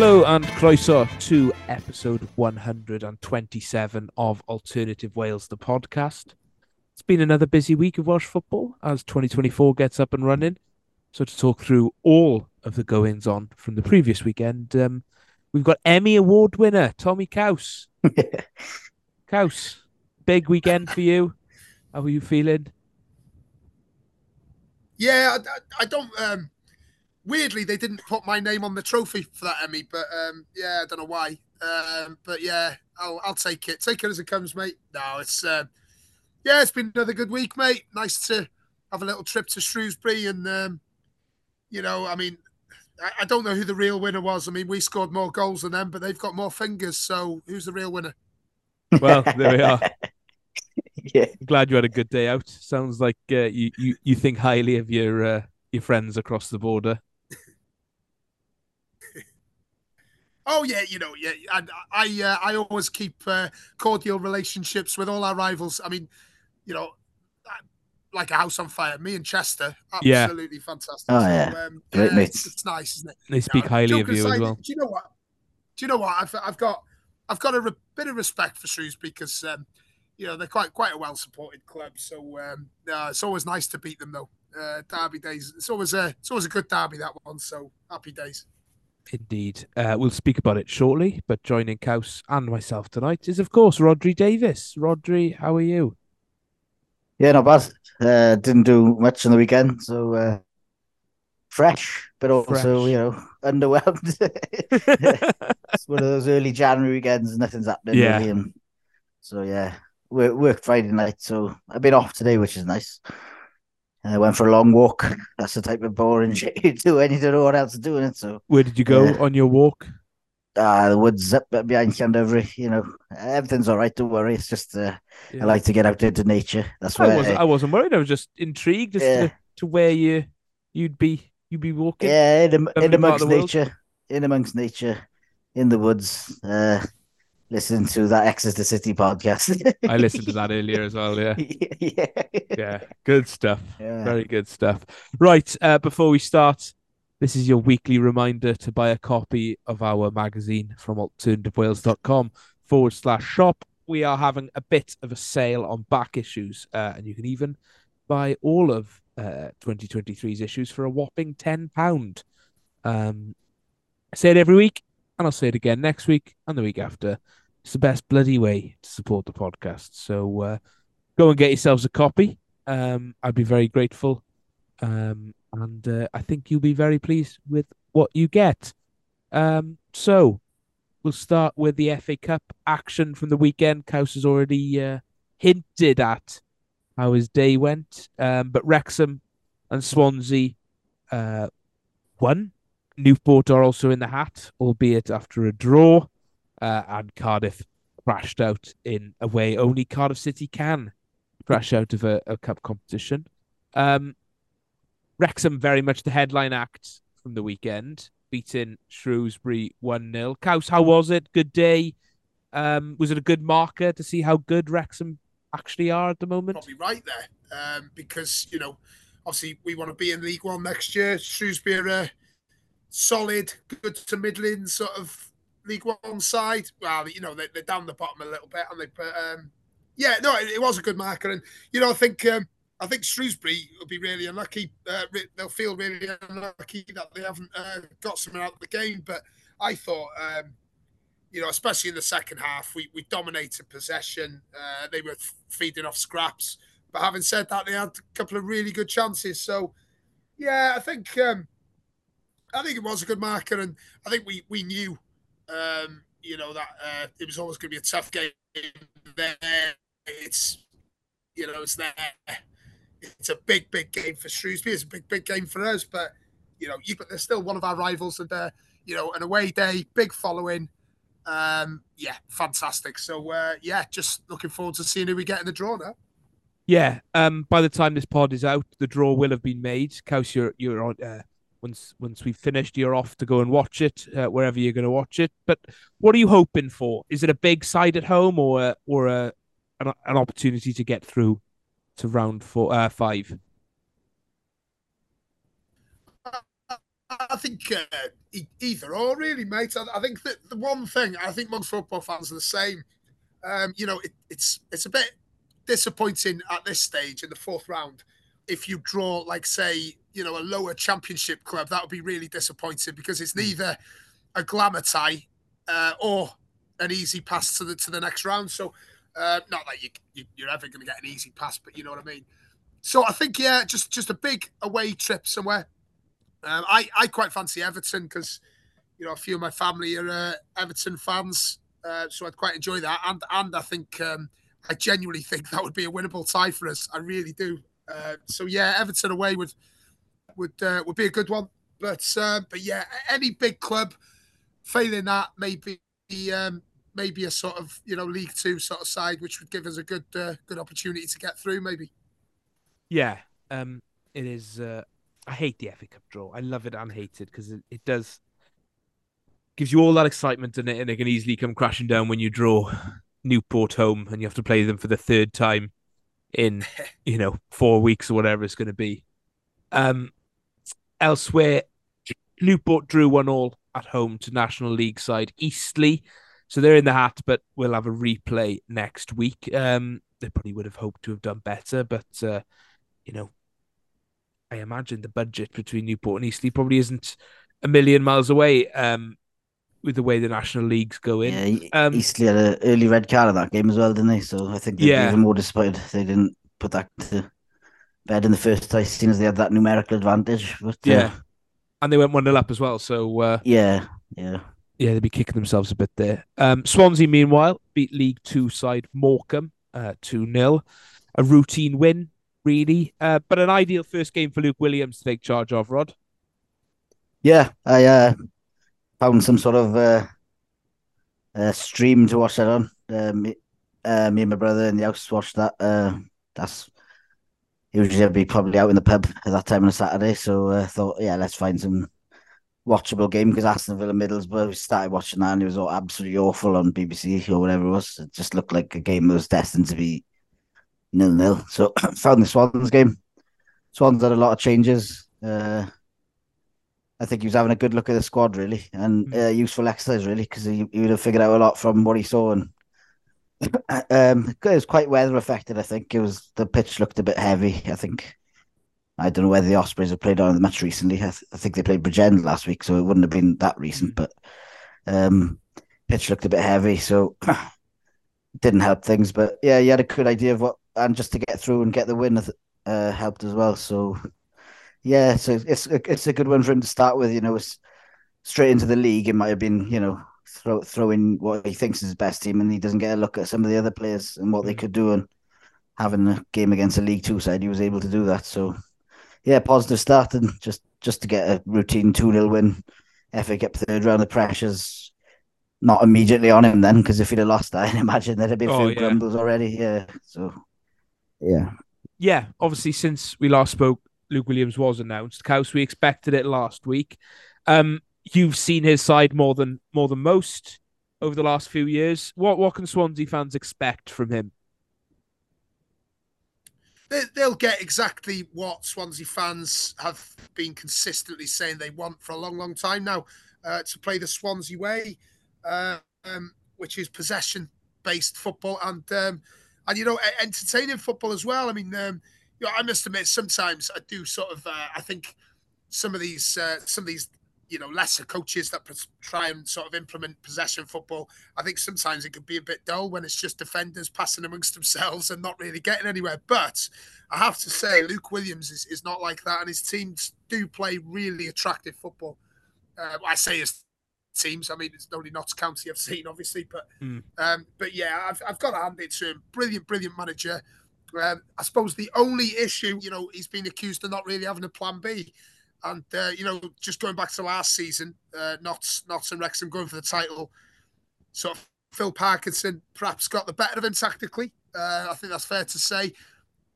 Hello and croeso to episode 127 of Alternative Wales, the podcast. It's been another busy week of Welsh football as 2024 gets up and running. So, to talk through all of the goings on from the previous weekend, um, we've got Emmy Award winner Tomi Caws. Caws, big weekend for you. How are you feeling? Yeah, I, I don't. Um, weirdly, they didn't put my name on the trophy for that Emmy, but um, yeah, I don't know why. Um, but yeah, I'll, I'll take it. Take it as it comes, mate. No, it's uh, yeah, it's been another good week, mate. Nice to have a little trip to Shrewsbury, and um, you know, I mean, I, I don't know who the real winner was. I mean, we scored more goals than them, but they've got more fingers. So who's the real winner? Well, there we are. yeah. Glad you had a good day out. Sounds like uh, you, you you think highly of your uh, your friends across the border. Oh yeah, you know, yeah, I I, uh, I always keep uh, cordial relationships with all our rivals. I mean, you know, like a house on fire. Me and Chester, Yeah. absolutely fantastic. Oh, yeah. um, Great yeah. It's, it's nice, isn't it? They speak No, highly of joking you as well. Do you know what? Do you know what? I've I've got I've got a re- bit of respect for Shrewsbury because um, you know they're quite quite a well supported club. So um, uh, it's always nice to beat them though. Uh, derby days. It's always a it's always a good derby that one. So happy days. Indeed. Uh, we'll speak about it shortly, but joining Caws and myself tonight is, of course, Rhodri Davis. Rhodri, how are you? Yeah, not bad. Uh, didn't do much on the weekend, so uh, fresh, but also Fresh. you know underwhelmed. it's one of those early January weekends, nothing's happening Yeah. really, so yeah, We work, Friday night, so I've been off today, which is nice. I went for a long walk. That's the type of boring shit you do when you don't know what else to do in it. So Where did you go Yeah. on your walk? uh, the woods up behind Llandovery, you know, everything's all right. Don't worry. It's just uh, Yeah. I like to get out into nature. That's I wasn't. I wasn't worried. I was just intrigued as Yeah. to, to where you you'd be you'd be walking. Yeah, in, in amongst nature, in amongst nature, in the woods, uh, listening to that Exeter City podcast. I listened to that earlier as well. Yeah, yeah, yeah, good stuff. yeah. Very good stuff. Right, uh, before we start, this is your weekly reminder to buy a copy of our magazine from alternativewales.com forward slash shop. We are having a bit of a sale on back issues, uh, and you can even buy all of uh, 2023's issues for a whopping £10. Um, I say it every week, and I'll say it again next week and the week after. It's the best bloody way to support the podcast. So uh, go and get yourselves a copy. Um, I'd be very grateful. Um, and uh, I think you'll be very pleased with what you get. Um, so we'll start with the FA Cup action from the weekend. Caws has already uh, hinted at how his day went. Um, but Wrexham and Swansea uh, won. Newport are also in the hat, albeit after a draw. Uh, and Cardiff crashed out in a way only Cardiff City can crash out of a, a cup competition. Um, Wrexham very much the headline act from the weekend, beating Shrewsbury 1 0. Caws, how was it? Good day. Um, was it a good marker to see how good Wrexham actually are at the moment? Probably right there um, because you know obviously we want to be in League One next year. Shrewsbury are solid, good to middling sort of League One side. Well, you know they, they're down the bottom a little bit, and they but um, yeah, no, it, it was a good marker, and you know I think um, I think Shrewsbury will be really unlucky. Uh, they'll feel really unlucky that they haven't uh, got something out of the game. But I thought, um, you know, especially in the second half, we, we dominated possession. Uh, they were feeding off scraps. But having said that, they had a couple of really good chances. So, yeah, I think um, I think it was a good marker, and I think we we knew, um, you know, that uh, it was always going to be a tough game. There, it's you know, it's there. It's a big, big game for Shrewsbury. It's a big, big game for us. But you know, you, but they're still one of our rivals, and you know, an away day, big following. Um, yeah, fantastic. So uh, yeah, just looking forward to seeing who we get in the draw now. Yeah. Um. By the time this pod is out, the draw will have been made. Caws, you're you're on. Uh, once once we've finished, you're off to go and watch it uh, wherever you're going to watch it. But what are you hoping for? Is it a big side at home or or a an, an opportunity to get through to round four, uh, five? I think uh, either or, really, mate. I, think that the one thing I think most football fans are the same. Um, you know, it, it's it's a bit disappointing at this stage in the fourth round. If you draw, like, say, you know, a lower championship club, that would be really disappointing because it's hmm. neither a glamour tie uh, or an easy pass to the to the next round. So, uh, not that you, you are ever going to get an easy pass, but you know what I mean. So I think yeah, just just a big away trip somewhere. Um, I I quite fancy Everton because you know a few of my family are uh, Everton fans, uh, so I'd quite enjoy that. And and I think um, I genuinely think that would be a winnable tie for us. I really do. Uh, so yeah, Everton away would would uh, would be a good one. But uh, but yeah, any big club, failing that, maybe um, maybe a sort of you know League Two sort of side, which would give us a good uh, good opportunity to get through. Maybe. Yeah, um, it is. Uh, I hate the FA Cup draw. I love it and hate it because it, it does gives you all that excitement in it, and it can easily come crashing down when you draw Newport home and you have to play them for the third time in you know four weeks or whatever it's going to be. Um, elsewhere, Newport drew one all at home to National League side Eastleigh, so they're in the hat, but we'll have a replay next week. Um, they probably would have hoped to have done better, but uh, you know, I imagine the budget between Newport and Eastleigh probably isn't a million miles away. Um, with the way the National League's going. Yeah, um, Eastleigh had an early red card in that game as well, didn't they? So I think they'd yeah. be even more disappointed they didn't put that to bed in the first time, seeing as they had that numerical advantage. But uh, yeah, and they went one 0 up as well. So uh, yeah, yeah, yeah, they'd be kicking themselves a bit there. Um, Swansea, meanwhile, beat League Two side Morecambe uh, two uh, 0 a routine win really. Uh, but an ideal first game for Luke Williams to take charge of, Rod. Yeah, I uh, found some sort of uh, uh, stream to watch that on. Me, uh, me and my brother in the house watched that. Uh, that's usually I'd be probably out in the pub at that time on a Saturday. So I uh, thought, yeah, let's find some watchable game because Aston Villa Middlesbrough. We started watching that and it was all absolutely awful on BBC or whatever it was. It just looked like a game that was destined to be nil nil. So found the Swans game. Swans had a lot of changes. Uh, I think he was having a good look at the squad really, and mm. uh, useful exercise really because he, he would have figured out a lot from what he saw. And um, it was quite weather affected. I think it was the pitch looked a bit heavy. I think I don't know whether the Ospreys have played on the match recently. I, th- I think they played Bridgend last week, so it wouldn't have been that recent. Mm. But um, pitch looked a bit heavy, so didn't help things. But yeah, he had a good idea of what and just to get through and get the win uh, helped as well. So yeah, so it's it's a good one for him to start with. You know, it's straight into the league. It might have been you know throw throwing what he thinks is his best team, and he doesn't get a look at some of the other players and what they mm. could do. And having a game against a League Two side, he was able to do that. So yeah, positive start and just just to get a routine two 0 win. FA Cup third round, the pressures not immediately on him then, because if he'd have lost, I imagine there'd have been a few oh, yeah. grumbles already. Yeah, so yeah. Yeah, obviously, since we last spoke, Luke Williams was announced. Caws, we expected it last week. Um, you've seen his side more than more than most over the last few years. What what can Swansea fans expect from him? They'll get exactly what Swansea fans have been consistently saying they want for a long, long time now uh, to play the Swansea way, uh, um, which is possession based football. And um, and you know entertaining football as well. I mean, um, you know, I must admit sometimes I do sort of uh, I think some of these uh, some of these you know lesser coaches that try and sort of implement possession football. I think sometimes it can be a bit dull when it's just defenders passing amongst themselves and not really getting anywhere. But I have to say, Luke Williams is, is not like that, and his teams do play really attractive football. Uh, I say his teams. I mean, it's only Notts County I've seen, obviously, but mm. um, but yeah, I've, I've got to hand it to him. Brilliant, brilliant manager. Um, I suppose the only issue, you know, he's been accused of not really having a plan B. And, uh, you know, just going back to last season, uh, Notts and Wrexham going for the title, of Phil Parkinson perhaps got the better of him tactically. Uh, I think that's fair to say.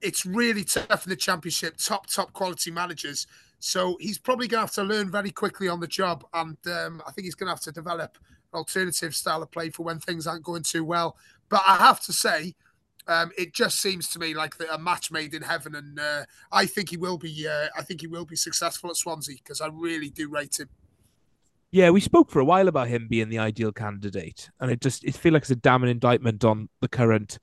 It's really tough in the championship, top, top quality managers. So he's probably going to have to learn very quickly on the job. And um, I think he's going to have to develop an alternative style of play for when things aren't going too well. But I have to say, Um, it just seems to me like a match made in heaven, and uh, I think he will be. Uh, I think he will be successful at Swansea because I really do rate him. Yeah, we spoke for a while about him being the ideal candidate, and it just it feels like it's a damning indictment on the current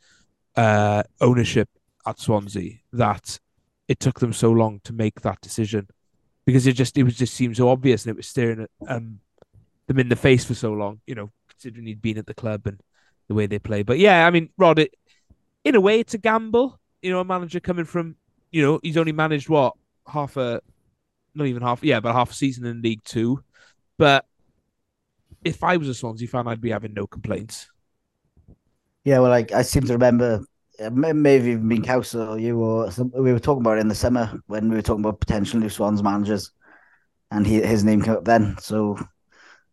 uh, ownership at Swansea that it took them so long to make that decision because it just it was just seemed so obvious and it was staring at um, them in the face for so long. You know, considering he'd been at the club and the way they play. But yeah, I mean, Rod, it, in a way, it's a gamble. You know, a manager coming from you know he's only managed what half a not even half yeah, but half a season in League Two but if I was a Swansea fan, I'd be having no complaints. Yeah, well, like I seem to remember, maybe even been or you or some, we were talking about it in the summer when we were talking about potential new Swans managers, and he, his name came up then. So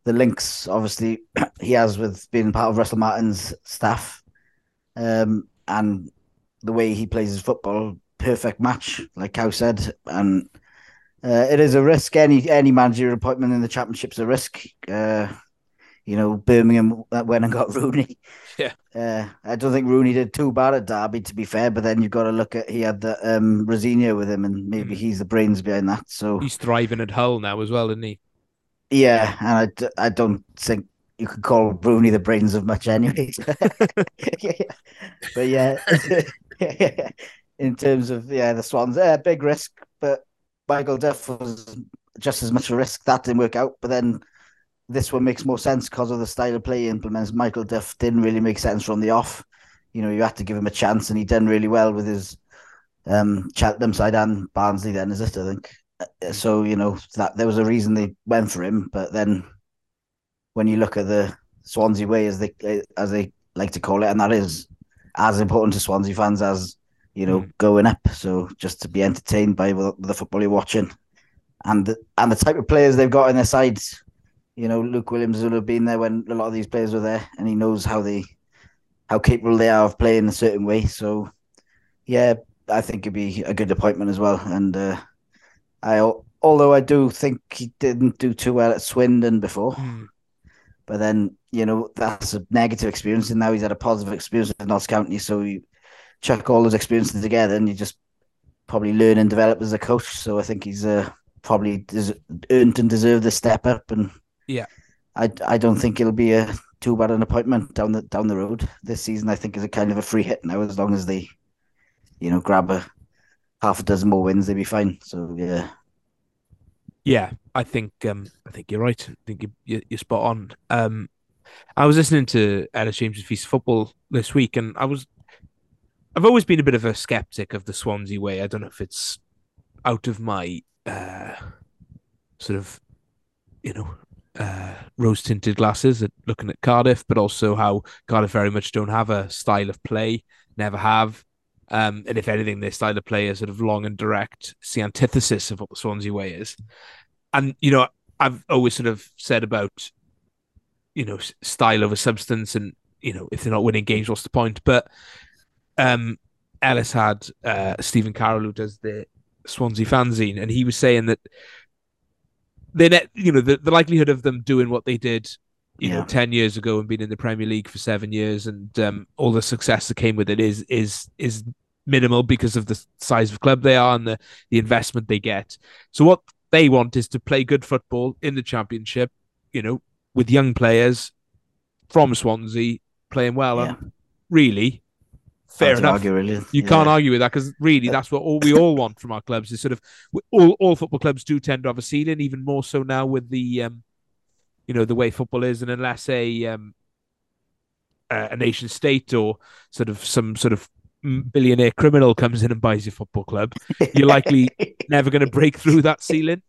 the links, obviously, he has with being part of Russell Martin's staff, um, and the way he plays his football, perfect match, like Cow said, and uh, it is a risk. Any any managerial appointment in the championship's a risk. Uh, you know, Birmingham went and got Rooney. Yeah. Uh, I don't think Rooney did too bad at Derby, to be fair. But then you've got to look at he had the um with him, and maybe mm. he's the brains behind that. So he's thriving at Hull now as well, isn't he? Yeah, and I, I don't think you could call Rooney the brains of much anyway. but yeah, in terms of yeah, the Swans, yeah, big risk, but Michael Duff was just as much a risk. That didn't work out, but then this one makes more sense because of the style of play he implements. Michael Duff didn't really make sense from the off. You know, you had to give him a chance, and he done really well with his um, Cheltenham side and Barnsley. Then is it? I think uh, so. You know that there was a reason they went for him, but then when you look at the Swansea way, as they as they like to call it, and that is as important to Swansea fans as you know, mm. going up. So just to be entertained by the football you're watching, and the, and the type of players they've got in their sides. You know, Luke Williams will have been there when a lot of these players were there, and he knows how they, how capable they are of playing a certain way. So, yeah, I think it'd be a good appointment as well. And uh, I, although I do think he didn't do too well at Swindon before, mm. But then you know that's a negative experience, and now he's had a positive experience at Notts County. So you chuck all those experiences together and you just probably learn and develop as a coach. So I think he's uh, probably des- earned and deserved the step up. And yeah, I I don't think it'll be a too bad an appointment down the down the road this season. I think is a kind of a free hit now as long as they, you know, grab a half a dozen more wins, they'll be fine. So yeah. Yeah, I think um, I think you're right. I think you, you're spot on. Um, I was listening to Ellis James's Feast of Football this week, and I was I've always been a bit of a skeptic of the Swansea way. I don't know if it's out of my uh, sort of, you know, uh, rose tinted glasses at looking at Cardiff, but also how Cardiff very much don't have a style of play, never have. Um, and if anything, their style of play is sort of long and direct. It's the antithesis of what the Swansea way is. And, you know, I've always sort of said about, you know, style over substance and, you know, if they're not winning games, what's the point? But um, Ellis had uh, Stephen Carroll, who does the Swansea fanzine, and he was saying that they, net, you know, the, the likelihood of them doing what they did, you yeah. know, ten years ago and being in the Premier League for seven years, and um, all the success that came with it is is is minimal because of the size of club they are and the the investment they get. So what they want is to play good football in the Championship, you know, with young players from Swansea playing well. Yeah. And really, fair enough. Argue, really. You yeah. can't argue with that because really, that's what all we all want from our clubs. Is sort of all, all football clubs do tend to have a ceiling, even more so now with the um, you know, the way football is, and unless a um, a nation state or sort of some sort of billionaire criminal comes in and buys your football club, you're likely never going to break through that ceiling.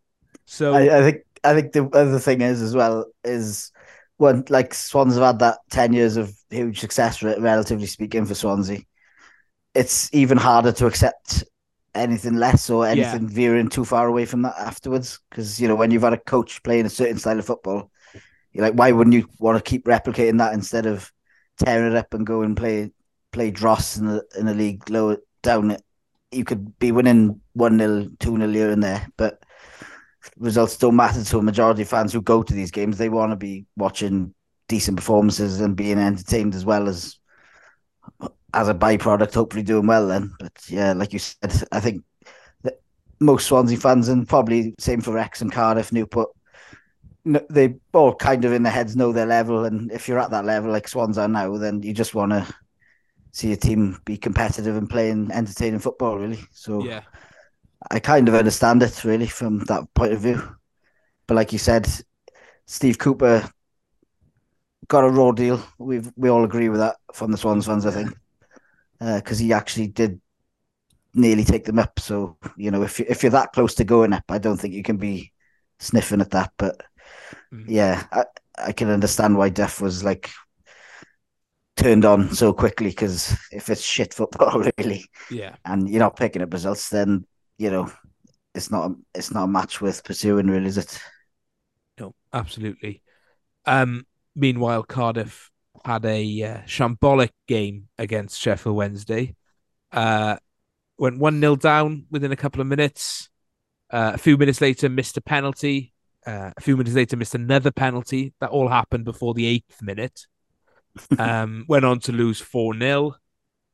So I, I think I think the other thing is as well is when like Swans have had that ten years of huge success, relatively speaking, for Swansea it's even harder to accept anything less or anything yeah. veering too far away from that afterwards. Because you know, when you've had a coach playing a certain style of football, you're like, why wouldn't you want to keep replicating that instead of tearing it up and go and play play dross in the in a league lower down? You could be winning one 0 two 0 here and there, but results don't matter to a majority of fans who go to these games. They want to be watching decent performances and being entertained as well as as a byproduct, hopefully doing well then. But yeah, like you said, I think most Swansea fans and probably same for Wrexham, Cardiff, Newport, they all kind of in their heads know their level, and if you're at that level like Swans are now, then you just want to see a team be competitive and playing entertaining football, really. So Yeah. I kind of understand it really from that point of view. But like you said, Steve Cooper got a raw deal. We've we all agree with that from the Swans fans, I think, because he actually did nearly take them up. So you know, if you, if you're that close to going up, I don't think you can be sniffing at that. But Mhm. yeah, I, I can understand why Duff was like turned on so quickly because if it's shit football, really, Yeah. and you're not picking up results, then you know it's not it's not a match worth pursuing, really, is it? No, absolutely. Um, meanwhile, Cardiff had a uh, shambolic game against Sheffield Wednesday. Uh, went 1 0 down within a couple of minutes. Uh, a few minutes later, missed a penalty. Uh, a few minutes later, missed another penalty. That all happened before the eighth minute. Um, went on to lose 4 0.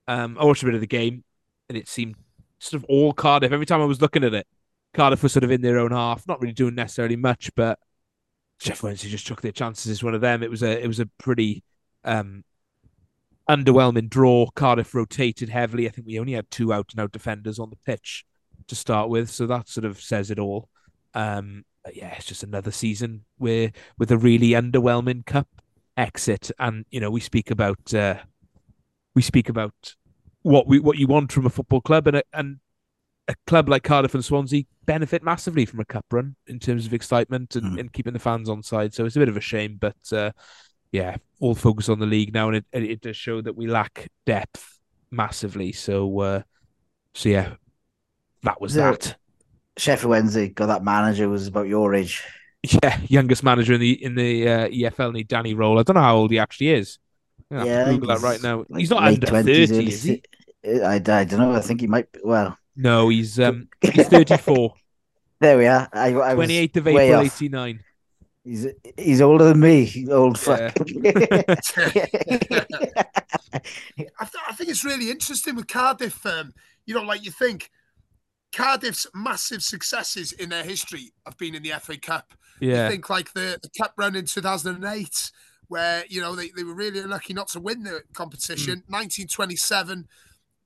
Um, I watched a bit of the game, and it seemed sort of all Cardiff. Every time I was looking at it, Cardiff was sort of in their own half, not really doing necessarily much, but Sheff Wednesday just took their chances as one of them. It was a it was a pretty um, underwhelming draw. Cardiff rotated heavily. I think we only had two out and out defenders on the pitch to start with, so that sort of says it all. Um, yeah, it's just another season where with a really underwhelming cup exit, and you know we speak about uh, we speak about what we what you want from a football club, and a, and a club like Cardiff and Swansea benefit massively from a cup run in terms of excitement and, Mm. and keeping the fans on side. So it's a bit of a shame, but uh, yeah, all focus on the league now, and it it does show that we lack depth massively. So uh, so yeah, that was that. Sheffield Wednesday got that manager who was about your age. Yeah, youngest manager in the in the uh, EFL, need Danny Röhl. I don't know how old he actually is. I'm gonna have Yeah, Google that right he's now. like he's not under 20s, thirty, is he? I, I don't know. I think he might be. Well, No, he's um he's thirty four. there we are. I, I 28th of April, 89. He's he's older than me. Old fuck. I, th- I think it's really interesting with Cardiff. Um, you know, like you think Cardiff's massive successes in their history have been in the FA Cup. Yeah. You think like the, the cup run in 2008, where, you know, they, they were really lucky not to win the competition, 1927.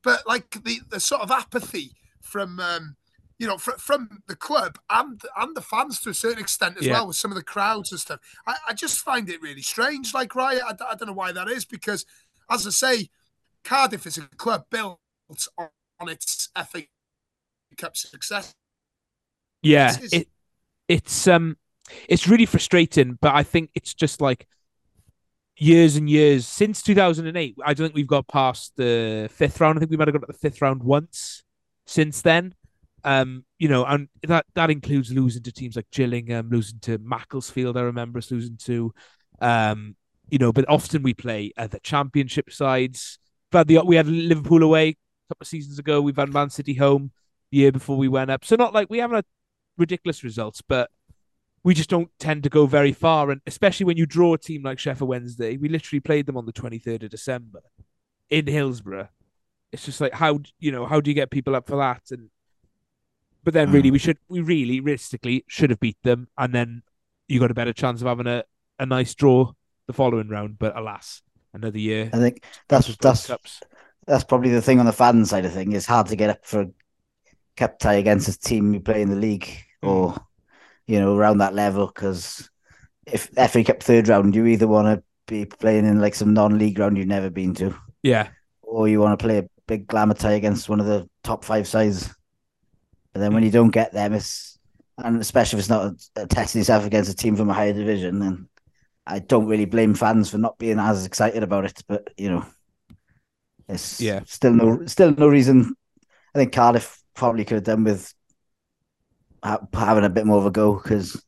But like the, the sort of apathy from, um, you know, fr- from the club and and the fans to a certain extent as Yeah. well with some of the crowds and stuff. I, I just find it really strange. Like, right, I don't know why that is because, as I say, Cardiff is a club built on, on its FA Cup success. Yeah, It's- it it's um it's really frustrating, but I think it's just like years and years since 2008. I don't think we've got past the fifth round. I think we might have got to the fifth round once since then. Um, you know, and that that includes losing to teams like Gillingham, losing to Macclesfield. I remember us losing to, um, you know, but often we play uh, the championship sides. Had the we had Liverpool away a couple of seasons ago. We've had Man City home the year before we went up. So not like we haven't had ridiculous results, but we just don't tend to go very far. And especially when you draw a team like Sheffield Wednesday, we literally played them on the 23rd of December in Hillsborough. It's just like how you know how do you get people up for that? And but then really we mm. should we really realistically should have beat them, and then you got a better chance of having a, a nice draw the following round. But alas, another year. I think that's that's Cups. that's probably the thing on the fan side of thing. It's hard to get up for a cup tie against a team you play in the league or mm. You know around that level because if FA Cup third round, you either want to be playing in like some non-league round you've never been to, Yeah, or you want to play a big glamour tie against one of the top five sides. But then when you don't get them, it's and especially if it's not a, a testing yourself against a team from a higher division, then I don't really blame fans for not being as excited about it. But you know, it's Yeah. still no still no reason. I think Cardiff probably could have done with having a bit more of a go because,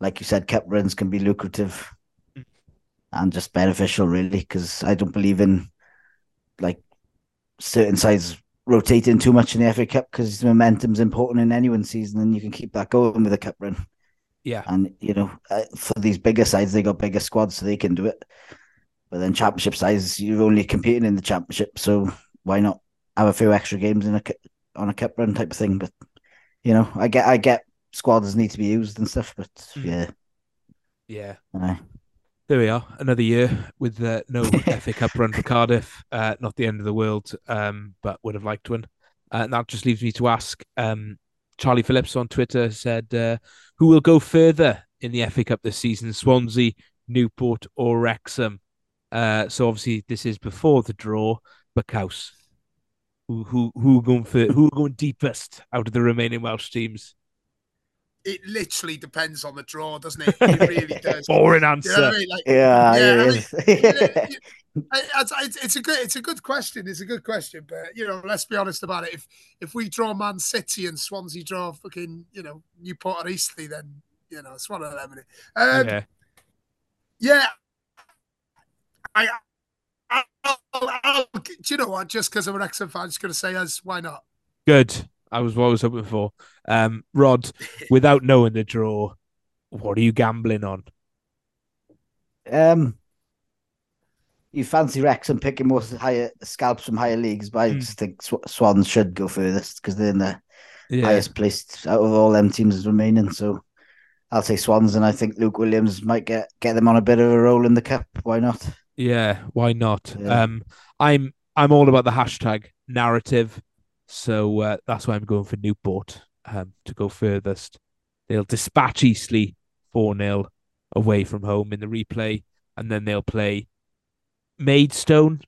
like you said, cup runs can be lucrative Mm. and just beneficial, really. Because I don't believe in like certain sides rotating too much in the FA Cup because momentum's important in anyone's season, and you can keep that going with a cup run. yeah, And you know, uh, for these bigger sides, they got bigger squads, so they can do it. But then championship size, you're only competing in the championship, so why not have a few extra games in a on a cup run type of thing? But you know, I get I get squads need to be used and stuff, but Mm. yeah, Yeah. There we are, another year with uh, no FA Cup run for Cardiff. Uh, not the end of the world, um, but would have liked one. Uh, and that just leaves me to ask. Um, Charlie Phillips on Twitter said, uh, "Who will go further in the FA Cup this season? Swansea, Newport, or Wrexham?" Uh, so obviously this is before the draw, but Caws, who who who going for who are going deepest out of the remaining Welsh teams? It literally depends on the draw, doesn't it? It really does. Boring You know answer. I mean? Like, yeah, Yeah, I it mean, is. I- I- it's, it's a good it's a good question. It's a good question, but you know, let's be honest about it. If if we draw Man City and Swansea draw fucking you know Newport or Eastleigh, then you know it's one of them. Innit? Um, yeah. yeah, I. I I'll, I'll, do you know what? Just because I'm an Wrexham fan, I'm just going to say us. Why not? Good. I was what I was hoping for. Um, Rod, without knowing the draw, what are you gambling on? Um, you fancy Wrexham picking most higher scalps from higher leagues, but I Mm. just think Sw- Swans should go furthest because they're in the Yeah, highest placed out of all them teams remaining. So I'll say Swans, and I think Luke Williams might get get them on a bit of a roll in the cup. Why not? Yeah. Why not? Yeah. Um, I'm I'm all about the hashtag narrative, so uh, that's why I'm going for Newport. Um, to go furthest, they'll dispatch Eastleigh four 0 away from home in the replay, and then they'll play Maidstone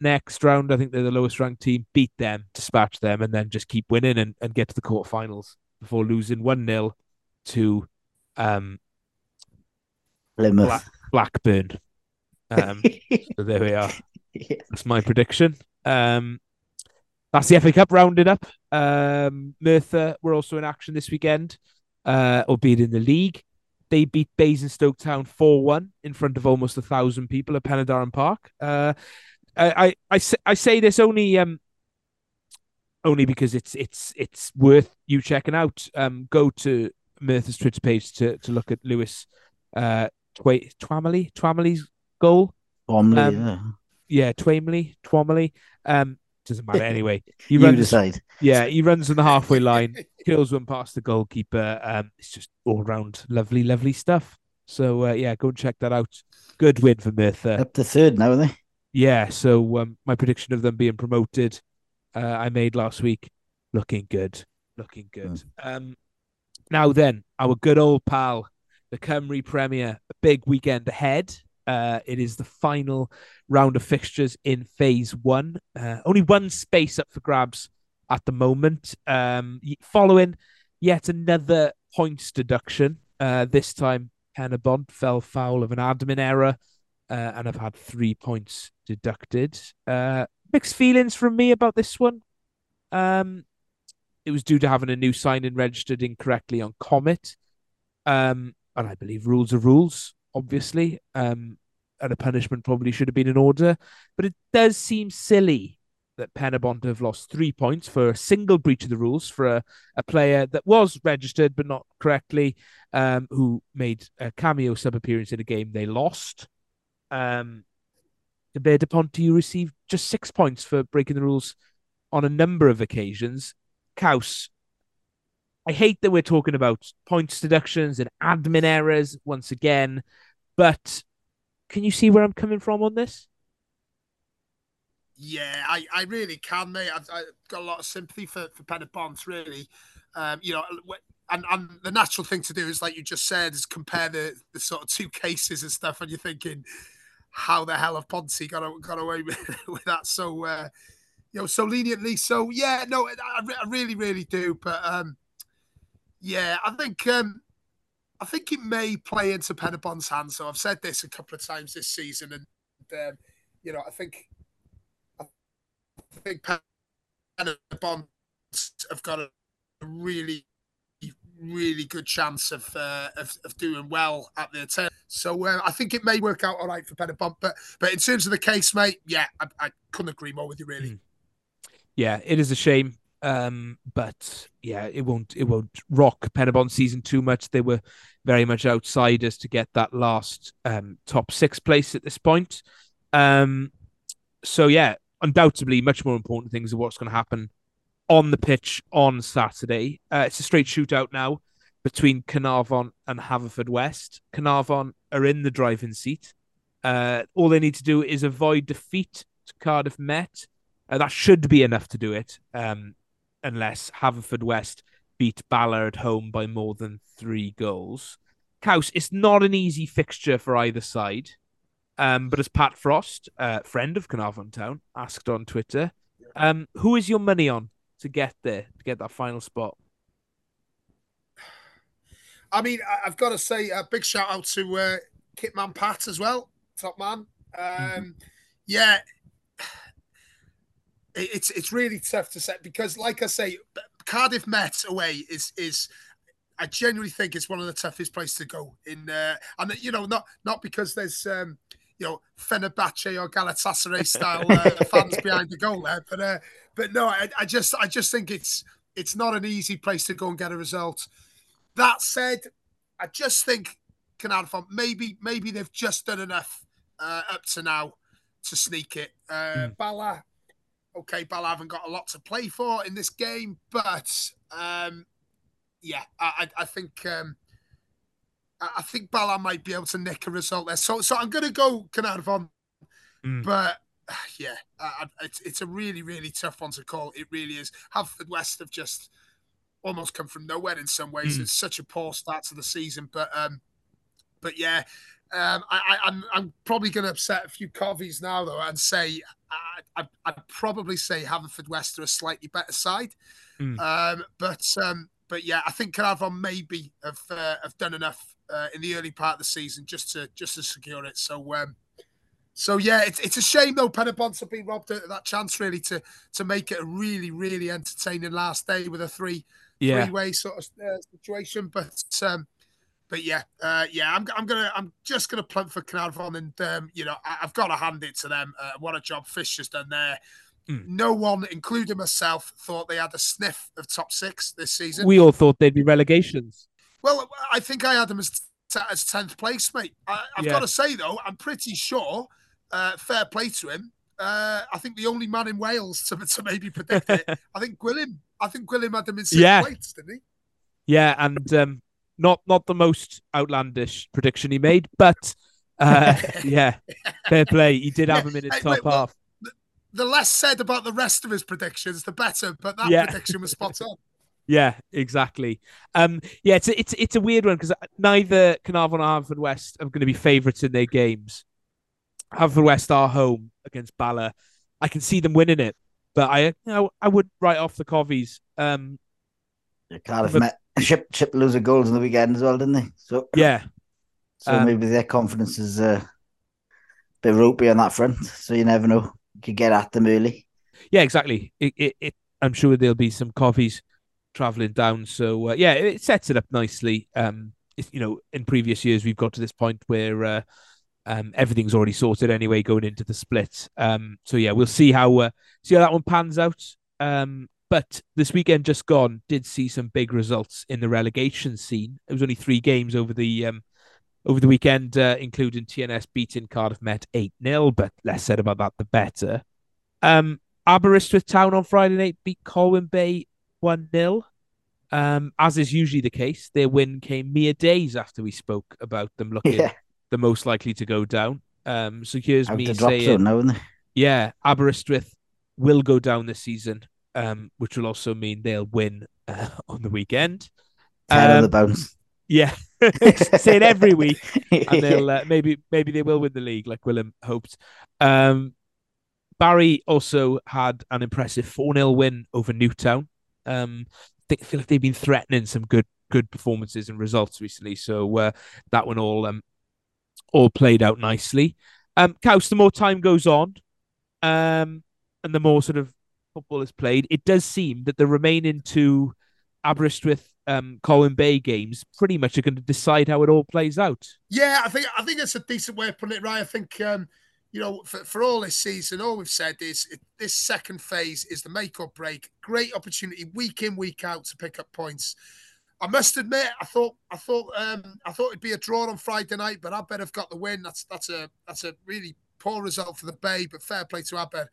next round. I think they're the lowest ranked team. Beat them, dispatch them, and then just keep winning and, and get to the quarterfinals before losing one 0 to um Plymouth. Black- Blackburn. Um, so there we are. Yeah. That's my prediction. Um, that's the FA Cup rounded up. Um, Merthyr were also in action this weekend, uh, albeit in the league. They beat Basingstoke Town 4 1 in front of almost a thousand people at Penydarren Park. Uh, I, I, I, say, I say this only um, only because it's it's it's worth you checking out. Um, go to Merthyr's Twitter page to, to look at Lewis uh, Twa- Twamley, Twamley's goal Bromley, Um, yeah. yeah, Twamley, Twamley. Um, doesn't matter anyway. He You runs, decide. yeah, he runs on the halfway line, kills one past the goalkeeper. Um, it's just all round lovely, lovely stuff. So uh, yeah, go and check that out. Good win for Merthyr. Up to third now, are they? Yeah, so um, my prediction of them being promoted, uh, I made last week, looking good, looking good. Um, now then, our good old pal, the Cymru Premier, a big weekend ahead. Uh, it is the final round of fixtures in Phase One. Uh, only one space up for grabs at the moment. Um, following yet another points deduction. Uh, this time, Penybont fell foul of an admin error uh, and have had three points deducted. Uh, mixed feelings from me about this one. Um, it was due to having a new sign in registered incorrectly on Comet, um, and I believe rules are rules, obviously. Um, and a punishment probably should have been in order, but it does seem silly that Penybont have lost three points for a single breach of the rules for a, a player that was registered but not correctly, um, who made a cameo sub appearance in a game they lost. Um, De Ponte, you received just six points for breaking the rules on a number of occasions. Kaus, I hate that we're talking about points deductions and admin errors once again, but can you see where I'm coming from on this? Yeah, I, I really can, mate. I've, I've got a lot of sympathy for for Penybont, really. Um, you know, and, and the natural thing to do is, like you just said, is compare the, the sort of two cases and stuff, and you're thinking, how the hell have Ponce got got away with, with that so uh, you know so leniently? So yeah, no, I, I really really do, but um, yeah, I think um, I think it may play into Penybont's hands. So I've said this a couple of times this season, and um, you know, I think I think Penybont have got a really really good chance of uh, of, of doing well at the turn. So uh, I think it may work out all right for Penybont. But but in terms of the case, mate, yeah, I, I couldn't agree more with you. Really. Mm. Yeah, it is a shame. Um, but yeah, it won't it won't rock Penybont season too much. They were very much outsiders to get that last um top six place at this point. Um, so yeah, undoubtedly, much more important things are what's going to happen on the pitch on Saturday. Uh, it's a straight shootout now between Caernarfon and Haverfordwest. Caernarfon are in the driving seat. Uh, all they need to do is avoid defeat to Cardiff Met. Uh, that should be enough to do it, um, unless Haverfordwest beat Bala at home by more than three goals. Caws, it's not an easy fixture for either side. Um, but as Pat Frost, uh, friend of Caernarfon Town, asked on Twitter, um, who is your money on to get there, to get that final spot? I mean, I've got to say a big shout out to uh, Kitman Pat as well, top man. Um, mm-hmm. Yeah, it's it's really tough to say because, like I say, Cardiff Met away is is I genuinely think it's one of the toughest places to go in, uh, and you know, not not because there's um, you know Fenerbahce or Galatasaray style uh, fans behind the goal there, but uh, but no, I, I, just I just think it's it's not an easy place to go and get a result. That said, I just think Caernarfon maybe maybe they've just done enough uh, up to now to sneak it. Uh, mm. Bala, okay, Bala haven't got a lot to play for in this game, but um, yeah, I, I think um, I think Bala might be able to nick a result there. So so I'm going to go Caernarfon, mm. but yeah, uh, it's it's a really really tough one to call. It really is. Haverfordwest have just almost come from nowhere in some ways. Mm. It's such a poor start to the season, but um, but yeah, um, I, I, am I'm, I'm probably going to upset a few Cofis now though, and say I, I'd probably say Haverfordwest are a slightly better side, mm. um, but um, but yeah, I think Caernarfon maybe have uh, have done enough uh, in the early part of the season just to just to secure it. So um, so yeah, it's, it's a shame though. Penybont's have been robbed of that chance really to to make it a really really entertaining last day with a three yeah. three way sort of uh, situation. But um, but yeah, uh, yeah, I'm, I'm gonna I'm just gonna plump for Caernarfon, and um, you know I, have got to hand it to them. Uh, what a job Fish has done there. Mm. No one, including myself, thought they had a sniff of top six this season. We all thought they'd be relegations. Well, I think I had them as as tenth place, mate. I, have yeah. got to say though, I'm pretty sure uh, fair play to him. Uh, I think the only man in Wales to, to maybe predict it. I think Gwilym. I think Gwilym had him in sixth yeah. place, didn't he? Yeah, and um, not not the most outlandish prediction he made, but uh, yeah, fair play. He did have yeah. him in his hey, top wait, half. the, the, less said about the rest of his predictions, the better. But that yeah. prediction was spot on. Yeah, exactly. Um, yeah, it's a, it's it's a weird one because neither Caernarfon or West are going to be favourites in their games. Haverfordwest are home against Bala. I can see them winning it, but I you know I would write off the Cofis. Um, Cardiff but, met Chip Chip loads of goals in the weekend as well, didn't they? So yeah, so um, maybe their confidence is uh, a bit ropey on that front. So you never know. You could get at them early. Yeah, exactly. It, it, it I'm sure there'll be some Cofis traveling down. So uh, yeah, it sets it up nicely. Um, you know, in previous years we've got to this point where uh, um, everything's already sorted anyway going into the split. Um, so yeah, we'll see how uh, see how that one pans out. Um, but this weekend just gone did see some big results in the relegation scene. It was only three games over the um, over the weekend, uh, including TNS beating Cardiff Met eight 0 But less said about that, the better. Um, Aberystwyth Town on Friday night beat Colwyn Bay one 0 um, as is usually the case, their win came mere days after we spoke about them looking yeah the most likely to go down. Um, so here's Out me saying, yeah, Aberystwyth will go down this season, um, which will also mean they'll win uh, on the weekend. Um, the bones. Yeah, say it every week, and they'll uh, maybe maybe they will win the league, like Gwilym hoped. Um, Barry also had an impressive 4 0 win over Newtown. Um, I feel like they've been threatening some good good performances and results recently, so uh, that one all um, all played out nicely. Um, Caws, the more time goes on, um, and the more sort of football is played, it does seem that the remaining two Aberystwyth um, Colwyn Bay games pretty much are going to decide how it all plays out. Yeah, I think I think it's a decent way of putting it, right? I think um, you know for, for all this season, all we've said is it, this second phase is the make or break. Great opportunity week in week out to pick up points. I must admit, I thought I thought um, I thought it'd be a draw on Friday night, but I bet have got the win. That's that's a that's a really poor result for the Bay, but fair play to Aber.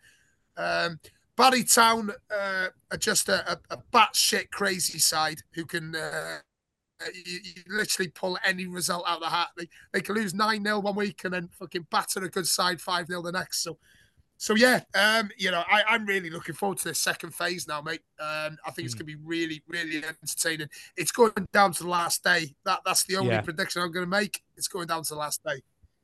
Um, Barry Town uh, are just a, a, a batshit crazy side who can uh, you, you literally pull any result out of the hat. They, they can lose 9 0 one week and then fucking batter a good side 5 0 the next. So, so yeah, um, you know, I, I'm really looking forward to this second phase now, mate. Um, I think it's Mm. going to be really, really entertaining. It's going down to the last day. That that's the only Yeah. prediction I'm going to make. It's going down to the last day.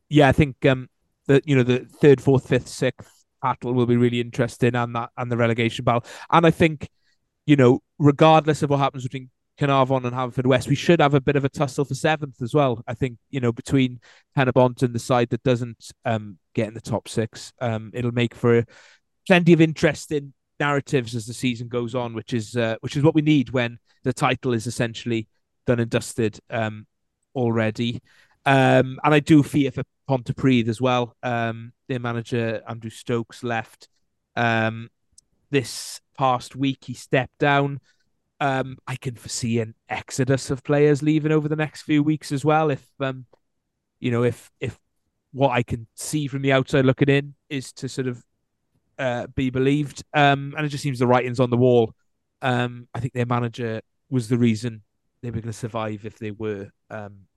yeah, I think um the you know the third, fourth, fifth, sixth battle will be really interesting, and that and the relegation battle. And I think you know, regardless of what happens between Caernarfon and Haverford West, we should have a bit of a tussle for seventh as well. I think you know between Penybont and the side that doesn't um get in the top six, um, it'll make for plenty of interesting narratives as the season goes on, which is uh, which is what we need when the title is essentially done and dusted um already. Um, and I do fear for Pontypridd as well. Um, their manager Andrew Stokes left um, this past week. He stepped down. Um, I can foresee an exodus of players leaving over the next few weeks as well. If um, you know, if if what I can see from the outside looking in is to sort of uh, be believed, um, and it just seems the writing's on the wall. Um, I think their manager was the reason they were going to survive if they were um,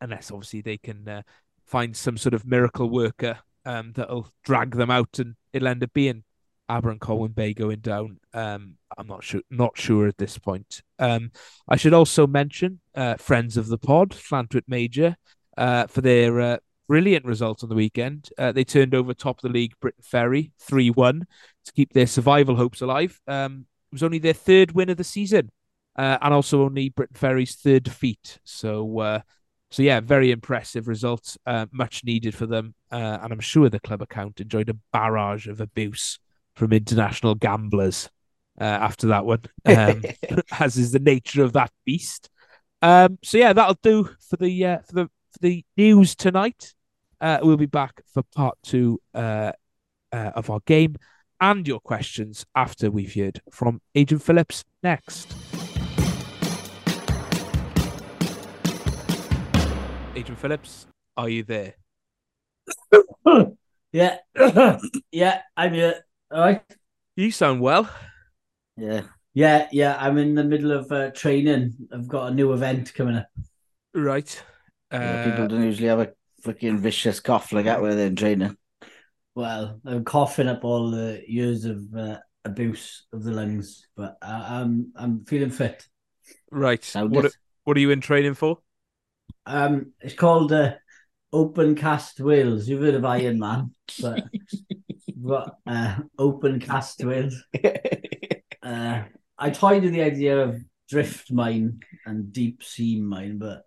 unless obviously they can uh, find some sort of miracle worker um, that'll drag them out, and it'll end up being Aber and Colwyn Bay going down. Um, I'm not sure, not sure at this point. Um, I should also mention uh, friends of the pod, Llantwit Major, uh, for their uh, brilliant result on the weekend. Uh, they turned over top of the league, Briton Ferry, three one, to keep their survival hopes alive. Um, it was only their third win of the season, uh, and also only Briton Ferry's third defeat. So. So yeah, very impressive results, uh, much needed for them, uh, and I'm sure the club account enjoyed a barrage of abuse from international gamblers uh, after that one, um, as is the nature of that beast. Um, so yeah, that'll do for the uh, for the for the news tonight. Uh, we'll be back for part two uh, uh, of our game and your questions after we've heard from Agent Phillips next. Agent Phillips, are you there? Yeah, yeah, I'm here. All right. You sound well. Yeah. Yeah, yeah, I'm in the middle of uh, training. I've got a new event coming up. Right. Yeah, people Uh, don't usually have a fucking vicious cough like that where they're in training. Well, I'm coughing up all the years of uh, abuse of the lungs, but I, I'm I'm feeling fit. right. What. What are you in training for? Um, it's called uh, Open Cast Wales. You've heard of Iron Man, but, but uh, Open Cast Wales. Uh, I toyed with the idea of drift mine and deep sea mine, but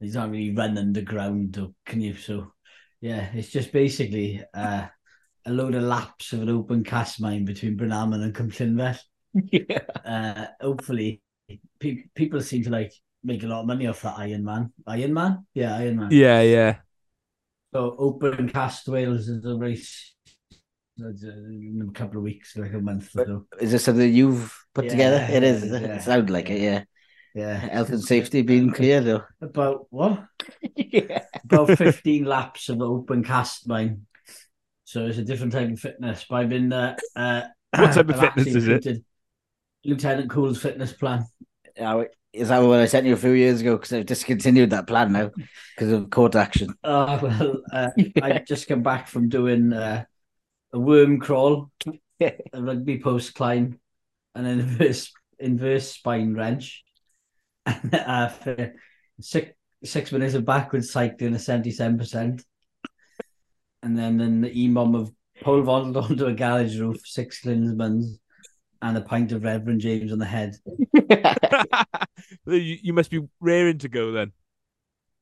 these aren't really run underground or can you? So, yeah, it's just basically uh, a load of laps of an open cast mine between Brenhaman and Cumllinvest. Yeah. Uh, hopefully, pe people seem to like make a lot of money off that Iron Man. Iron Man, yeah, Iron Man. Yeah, yeah. So open cast Wales is a race uh, in a couple of weeks, like a month or so. Is this something you've put Yeah, together? It is. yeah, It sounds like it, yeah. Yeah, Health and safety being clear, though. about what? yeah. About fifteen laps of open cast mine. So it's a different type of fitness. But I've been uh, uh What type of I've fitness is it? Lieutenant Cool's fitness plan. Now, Is that what I sent you a few years ago? Because I've discontinued that plan now because of court action. Oh well, uh, I just come back from doing uh, a worm crawl, a rugby post climb, and an inverse inverse spine wrench. And after six six minutes of backwards cycling, a seventy seven percent, and then an EMOM of pole vaulted onto a garage roof, six Klinsmans, and a pint of Reverend James on the head. you, you must be raring to go then.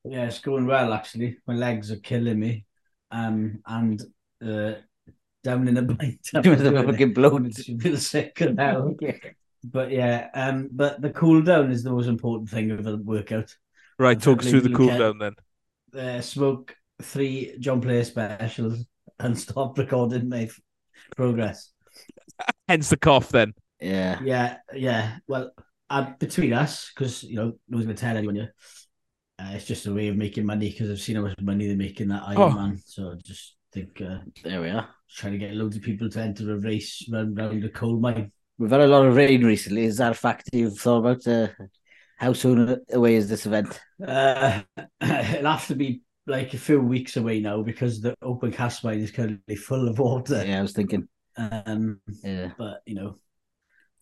Yeah, it's going well actually. My legs are killing me. Um, and uh, down in a pint. You must have fucking blown. I feel sick now. But yeah, um, but the cool down is the most important thing of the workout. Right, talk us through the cool down then. Uh, smoke three John Player specials and stop recording my f- progress. Hence the cough then. Yeah. Yeah, yeah. Well, uh, between us, because you know, no one's gonna tell anyone. Yeah, uh, it's just a way of making money because I've seen how much money they're making that Iron Oh. Man. So just think uh, There we are. trying to get loads of people to enter a race round round the coal mine. We've had a lot of rain recently. Is that a fact you've thought about? Uh, how soon away is this event? Uh, it'll have to be like a few weeks away now because the open cast mine is currently full of water. Yeah, I was thinking. Um, Yeah. but you know,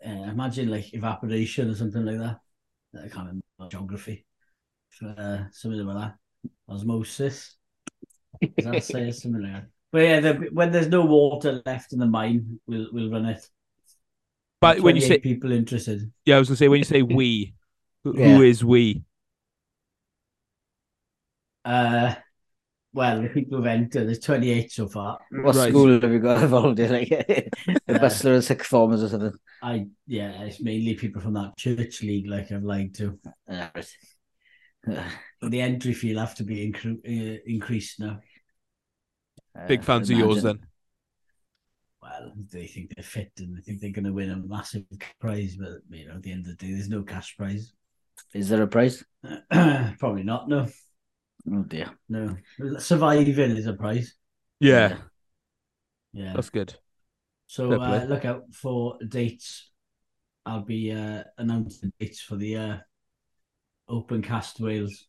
uh, imagine like evaporation or something like that. I can't remember geography. Uh, something like that. Osmosis. Does that say something like that? But yeah, the, when there's no water left in the mine, we'll we'll run it. But when you say people interested, yeah, I was gonna say when you say we, who, Yeah. who is we? uh, well, the people who've entered, there's 28 so far. What Right. school have you got involved in? Like the Uh, Bustler and Sixth Formers or something? I yeah, it's mainly people from that church league, like I've lied to. Ah. Uh, But the entry fee will have to be incre- uh, increased now. Big uh, fans of yours then. Well, they think they're fit and they think they're going to win a massive prize, but you know, at the end of the day, there's no cash prize. Is there a prize? Probably not. No, Oh dear. no. Surviving is a prize. Yeah, Yeah. that's good. So fair uh, look out for dates. I'll be uh, announcing dates for the uh, Open Cast Wales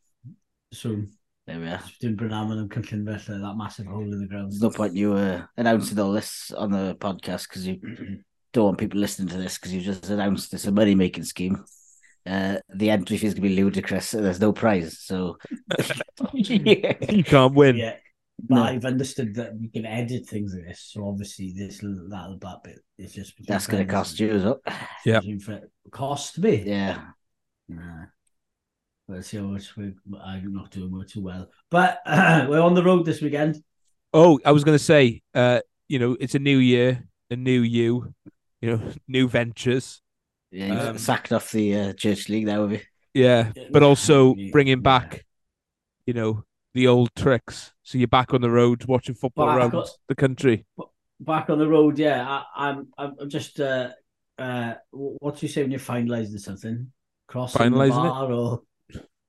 soon. There we are. Doing Brynamman and Cynllundaeth, uh, that massive hole in the ground. There's no point you uh, announcing all this on the podcast because you don't want people listening to this because you just announced it's a money making scheme. Uh, the entry fee is going to be ludicrous. There's no prize, so You can't win. Yeah. But No. I've understood that we can edit things like this, so obviously this that'll that bit is just that's going to cost you as well. Yeah. Cost me. Yeah, Nah. Let's see how much we I'm not doing much too well. But we're on the road this weekend. Oh, I was gonna say, uh, you know, it's a new year, a new you, you know, new ventures. Yeah. You've Um, sacked off the uh, church league now, have you? Yeah, Yeah, but also yeah, bringing yeah. back, you know, the old tricks. So you're back on the road watching football Back around on- the country. Back on the road, yeah. I, I'm I'm just uh uh what do you say when you're finalising something? Crossing Finalising it? the bar or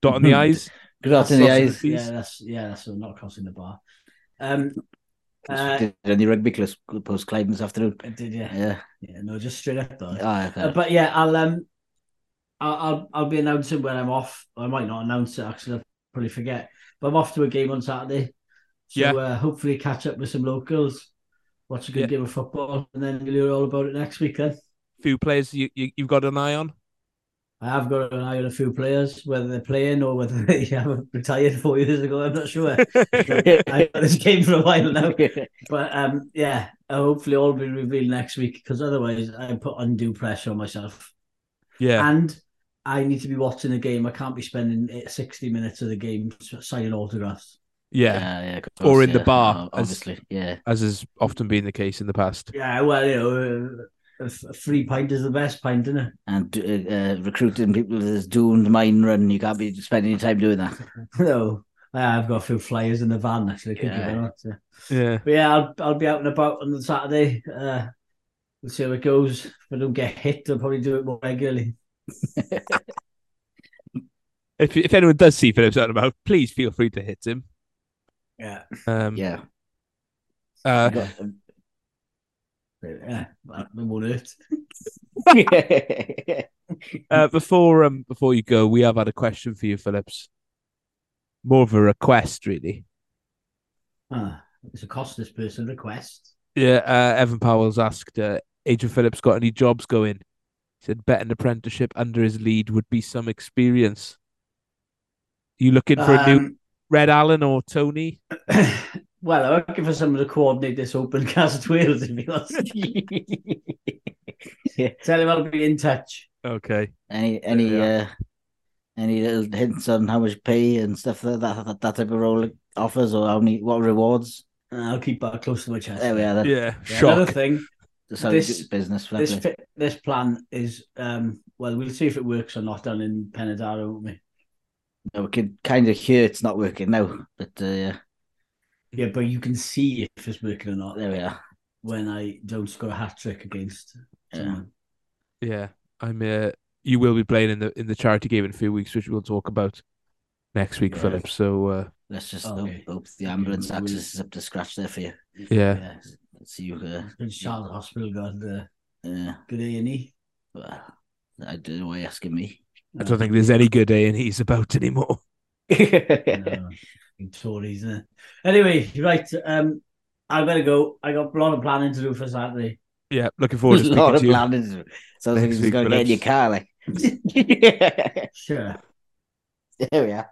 Dot on the eyes. Good out in the Crossing eyes. yeah, that's yeah, that's not crossing the bar. Um uh, Did any rugby clubs post Clyde this afternoon? I did yeah. Yeah. Yeah, no, just straight up though. Oh, okay. Uh, but yeah, I'll um, I'll, I'll I'll be announcing when I'm off. I might not announce it actually. I'll probably forget. But I'm off to a game on Saturday. So Yeah. uh, hopefully catch up with some locals, watch a good Yeah. game of football, and then we'll hear all about it next week. Then Few players you, you you've got an eye on. I have got an eye on a few players, whether they're playing or whether they have retired four years ago. I'm not sure. I got this game for a while now. But um, yeah, uh, hopefully all will be revealed next week because otherwise I put undue pressure on myself. yeah, And I need to be watching the game. I can't be spending eh, 60 minutes of the game signing autographs. yeah, yeah, yeah, of Or course, in the bar, Oh, as- obviously. Yeah. as has often been the case in the past. Yeah, well, you know, a, f- a free pint is the best pint, isn't it? And uh, uh, recruiting people to this doomed mine run, you can't be spending your time doing that. no, I've got a few flyers in the van actually. Thank you Yeah. very much. yeah. Yeah, But yeah, I'll, I'll be out and about on the Saturday. Uh, we'll see how it goes. If I don't get hit, I'll probably do it more regularly. if if anyone does see Phillips out and about, please feel free to hit him. Yeah. Um, Yeah. uh, Got- Yeah, that won't hurt. uh, before um before you go, we have had a question for you, Phillips. More of a request, really. Ah, it's a costless person request. Yeah, uh, Evan Powell's asked, uh, Agent Phillips got any jobs going? He said, bet an apprenticeship under his lead would be some experience. You looking for a new Um, Red Allen or Tony? well, I'm looking for someone to coordinate this open cast Wales, to be honest. Tell him I'll be in touch. Okay. any any Yeah. uh, any little hints on how much pay and stuff that that, that, that type of role offers or how many what rewards? And I'll keep that close to my chest. There we are. Then. Yeah, Yeah, Another thing, That's how This- business. fair this fi- this plan is um well, we'll see if it works or not down in Penadaro, won't we? Yeah, we can kind of hear it's not working now, but uh, yeah, Yeah, but you can see if it's working or not there we are. when I don't score a hat trick against Yeah. someone. Yeah, I'm. Uh, you will be playing in the in the charity game in a few weeks, which we'll talk about next week, Yeah. Phillips. So uh, Let's just Okay. hope, hope the ambulance We'll- access is up to scratch there for you. Yeah. Yeah. Let's see you. Uh, Prince Charles Hospital got uh, uh, good A and E. well, I don't know why you're asking me. I don't think there's any good A and E's about anymore. No, Tories. Uh. Anyway, right. Um, I better go. I got a lot of planning to do for Saturday. Yeah, looking forward to a lot of to you. planning. Sounds like he's going to get in your car. Like, Sure. there we are.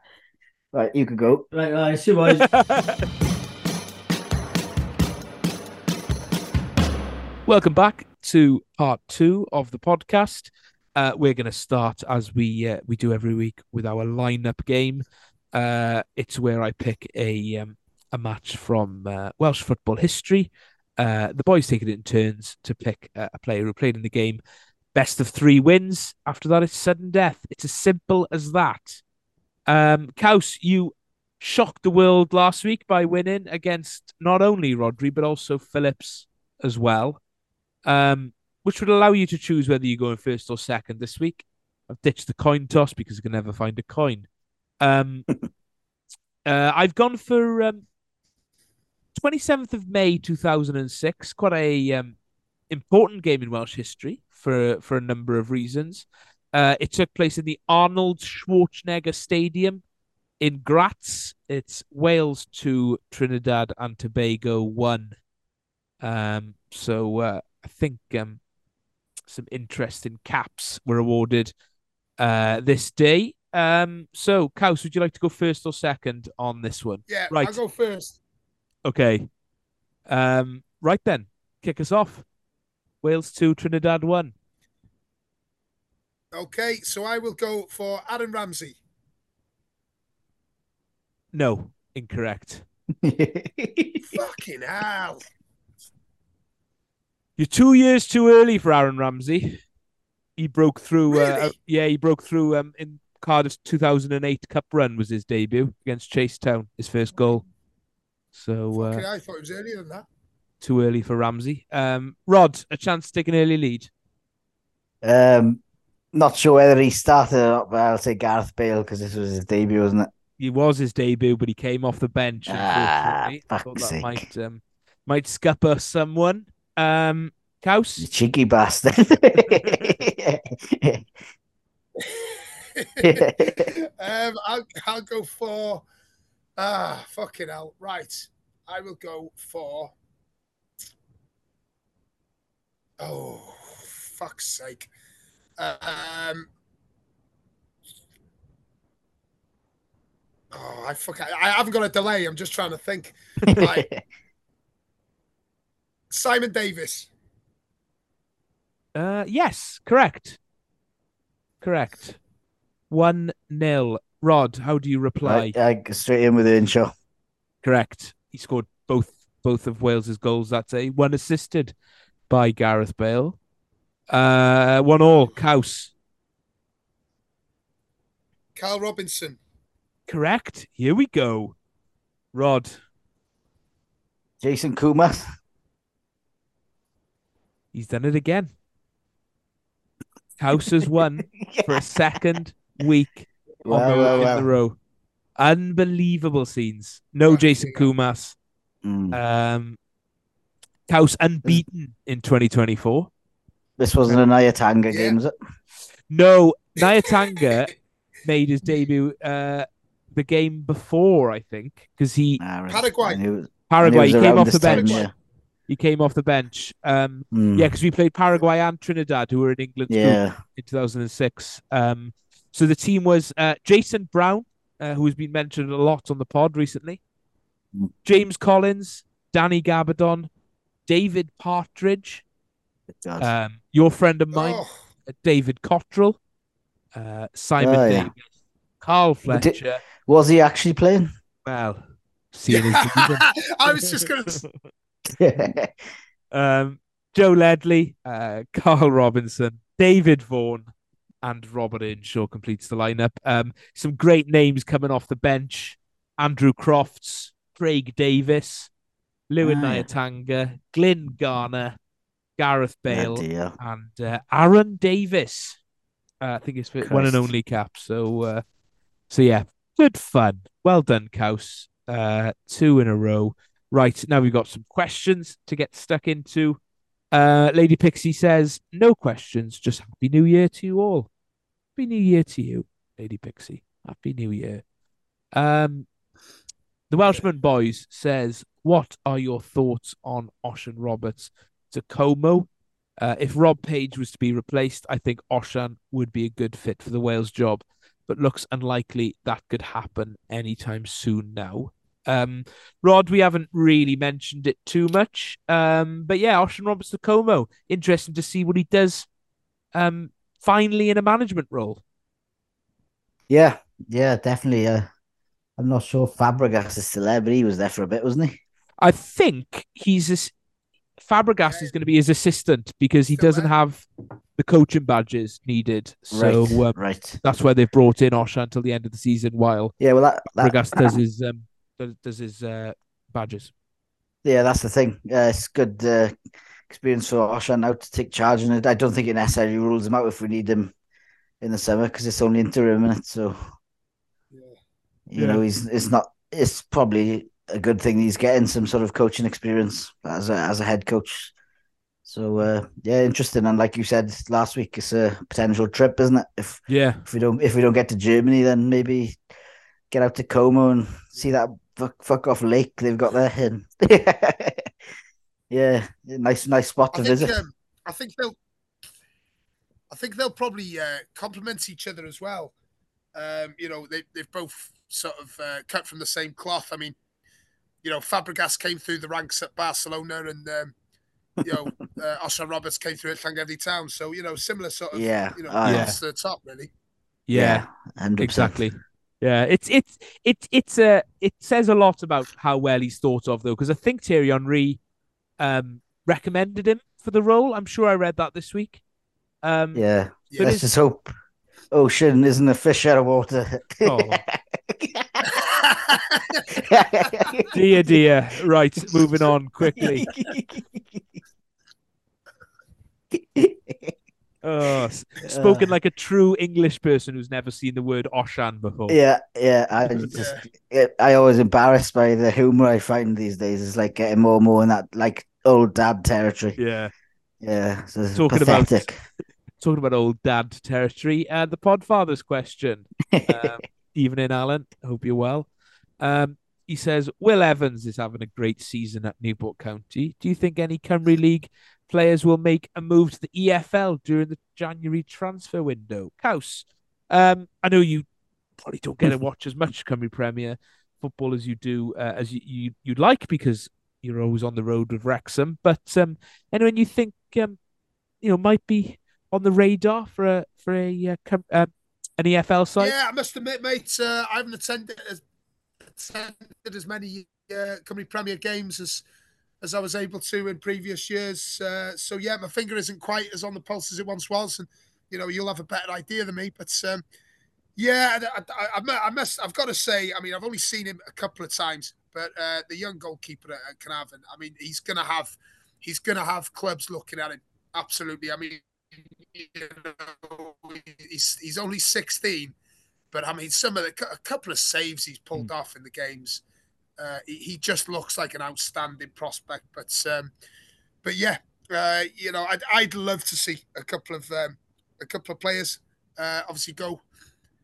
Right, you can go. Right. I see boys. Welcome back to part two of the podcast. Uh, we're going to start as we uh, we do every week with our lineup game. Uh, it's where I pick a um, a match from uh, Welsh football history. Uh, the boys take it in turns to pick a player who played in the game. Best of three wins. After that, it's sudden death. It's as simple as that. Um, Caws, you shocked the world last week by winning against not only Rhodri but also Phillips as well um, which would allow you to choose whether you go in first or second this week. I've ditched the coin toss because I can never find a coin. Um, uh, I've gone for um, 27th of May 2006, quite a um, important game in Welsh history for for a number of reasons. Uh, it took place in the Arnold Schwarzenegger Stadium in Graz. It's Wales 2, Trinidad and Tobago 1. Um, so uh, I think um, some interesting caps were awarded uh, this day. Um, so, Caws, would you like to go first or second on this one? Yeah, Right. I'll go first. Okay. Um, right then, kick us off. Wales 2, Trinidad 1. Okay, so I will go for Aaron Ramsey. No, incorrect. Fucking hell. You're two years too early for Aaron Ramsey. He broke through. Uh, yeah, he broke through. Um, in Cardiff's 2008 Cup run was his debut against Chasetown, his first goal. So uh, Fucking hell, I thought it was earlier than that. too early for Ramsey. Um, Rod, a chance to take an early lead. Um, not sure whether he started or not, but I'll say Gareth Bale because this was his debut, wasn't it? He was his debut, but he came off the bench. Ah, Unfortunately, I thought fuck's that sake. might um, might scupper someone. Um, You Caws, cheeky bastard. um, I'll, I'll go for. Ah, fucking hell. Right. I will go for. Oh, fuck's sake. Um. Oh, I fuck. I, I haven't got a delay. I'm just trying to think. Right. Simon Davies. uh, yes, correct, correct. One nil. Rod, how do you reply? I, I go straight in with Earnshaw. Correct. He scored both both of Wales's goals that day. One assisted by Gareth Bale. Uh, one all. Caws. Carl Robinson. Correct. Here we go. Rod. Jason Koumas. He's done it again. Caws has won for a second week Well, on well, in well. the row. Unbelievable scenes. No Fucking Jason hell. Koumas. Mm. Um, Caws unbeaten in 2024. This wasn't a Nyatanga Yeah. game, was it? No, Nyatanga made his debut uh, the game before, I think, because he Nah. Paraguay. I knew it was- I knew it Paraguay he came off this the time, bench. yeah. He came off the bench. Um, Mm. yeah, because we played Paraguay and Trinidad, who were in England. Yeah. in 2006. Um, so the team was uh, Jason Brown, uh, who has been mentioned a lot on the pod recently, Mm. James Collins, Danny Gabbidon, David Partridge, um, your friend of mine, Oh, uh, David Cotterill, uh, Simon Oh, yeah. Davis, Carl But did- Fletcher. was he actually playing? Well, seeing I was just going to um, Joe Ledley, uh, Carl Robinson, David Vaughan, and Robert Earnshaw completes the lineup. Um, some great names coming off the bench: Andrew Crofts, Craig Davies, Lewin Ah. Nyatanga, Glyn Garner, Gareth Bale, Oh, and uh, Arron Davies. Uh, I think it's for one and only cap. So, uh, so yeah, Good fun. Well done, Caws. Uh, two in a row. Right, now we've got some questions to get stuck into. Uh, Lady Pixie says, no questions, just Happy New Year to you all. Happy New Year to you, Lady Pixie. Happy New Year. Um, the Welshman Boys says, what are your thoughts on Osian Roberts to Como? Uh, if Rob Page was to be replaced, I think Osian would be a good fit for the Wales job, but looks unlikely that could happen anytime soon now. Um, Rod, we haven't really mentioned it too much, um, but yeah, Osian Roberts to Como. Interesting to see what he does. Um, finally in a management role. Yeah, yeah, definitely. Uh, I'm not sure Fabregas is still there, but he was there for a bit, wasn't he? I think he's a, Fabregas is going to be his assistant because he doesn't have the coaching badges needed. So right, um, right. that's where they've brought in Osha until the end of the season, while Yeah, well, that, that Fabregas does his um, does, does his uh, badges. yeah, that's the thing. Uh, it's good uh, experience for Osian now to take charge, and I don't think it necessarily rules him out if we need him in the summer because it's only interim, it? So Yeah. you Yeah. know, he's it's not. It's probably a good thing he's getting some sort of coaching experience as a as a head coach. So uh, yeah, interesting. And like you said last week, it's a potential trip, isn't it? If Yeah, if we don't if we don't get to Germany, then maybe get out to Como and see that fuck, fuck off lake they've got there. And yeah, nice nice spot I to think, visit. um, I think they'll. I think they'll probably uh, complement each other as well. Um, you know, they they've both sort of uh, cut from the same cloth. I mean, you know, Fabregas came through the ranks at Barcelona, and um, you know, uh, Osian Roberts came through at Llangefni Town. So you know, similar sort of Yeah. you know, Oh, yeah. to the top really. yeah, hundred exactly. Yeah, it's it's it's it's a it says a lot about how well he's thought of though, because I think Thierry Henry um, recommended him for the role. I'm sure I read that this week. Um, Yeah, Yeah. let's just hope ocean isn't a fish out of water. Oh. dear, dear. Right, moving on quickly. Oh, s- spoken like a true English person who's never seen the word Osian before. Yeah, yeah. I just, it, I always embarrassed by the humor I find these days. It's like getting more and more in that like old dad territory. Yeah. Yeah, so it's Talking about- pathetic. Talking about old dad territory. Uh, the Podfather's question. Um, evening, Alan. Hope you're well. Um, he says Will Evans is having a great season at Newport County. Do you think any Cymru League players will make a move to the EFL during the January transfer window? Caws, um, I know you probably don't get to watch as much Cymru Premier football as you do uh, as you, you you'd like because you're always on the road with Wrexham. But um, anyone you think um, you know might be on the radar for a for a uh, Cym- uh, an EFL side? Yeah, I must admit, mate, uh, I haven't attended as, attended as many uh, Cymru Premier games as as I was able to in previous years. Uh, so yeah, my finger isn't quite as on the pulse as it once was, and you know you'll have a better idea than me. But um, yeah, I, I, I, I must. I've got to say, I mean, I've only seen him a couple of times, but uh, the young goalkeeper at Caernarfon, I mean, he's gonna have he's gonna have clubs looking at him. Absolutely. I mean, you know, he's he's only sixteen, but I mean, some of the a couple of saves he's pulled off in the games. Uh, he, he just looks like an outstanding prospect. But um, but yeah, uh, you know, I'd I'd love to see a couple of um, a couple of players uh, obviously go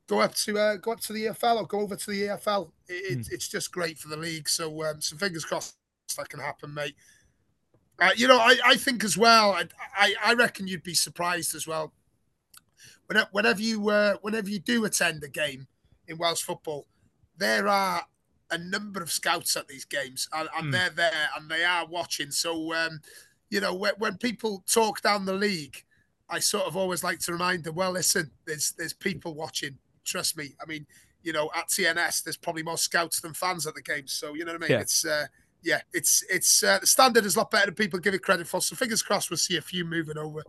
go up to uh, go up to the EFL or go over to the EFL. It, it, It's just great for the league. So um, so fingers crossed that can happen, mate. Uh, you know, I, I think as well. I, I I reckon you'd be surprised as well. Whenever, whenever you uh, whenever you do attend a game in Welsh football, there are a number of scouts at these games, and, and Mm. they're there and they are watching. So, um, you know, when, when people talk down the league, I sort of always like to remind them, well, listen, there's there's people watching. Trust me. I mean, you know, at TNS, there's probably more scouts than fans at the games. So, you know what I mean? Yeah. It's uh, yeah, it's it's uh, the standard is a lot better than people give it credit for. So, fingers crossed, we'll see a few moving over.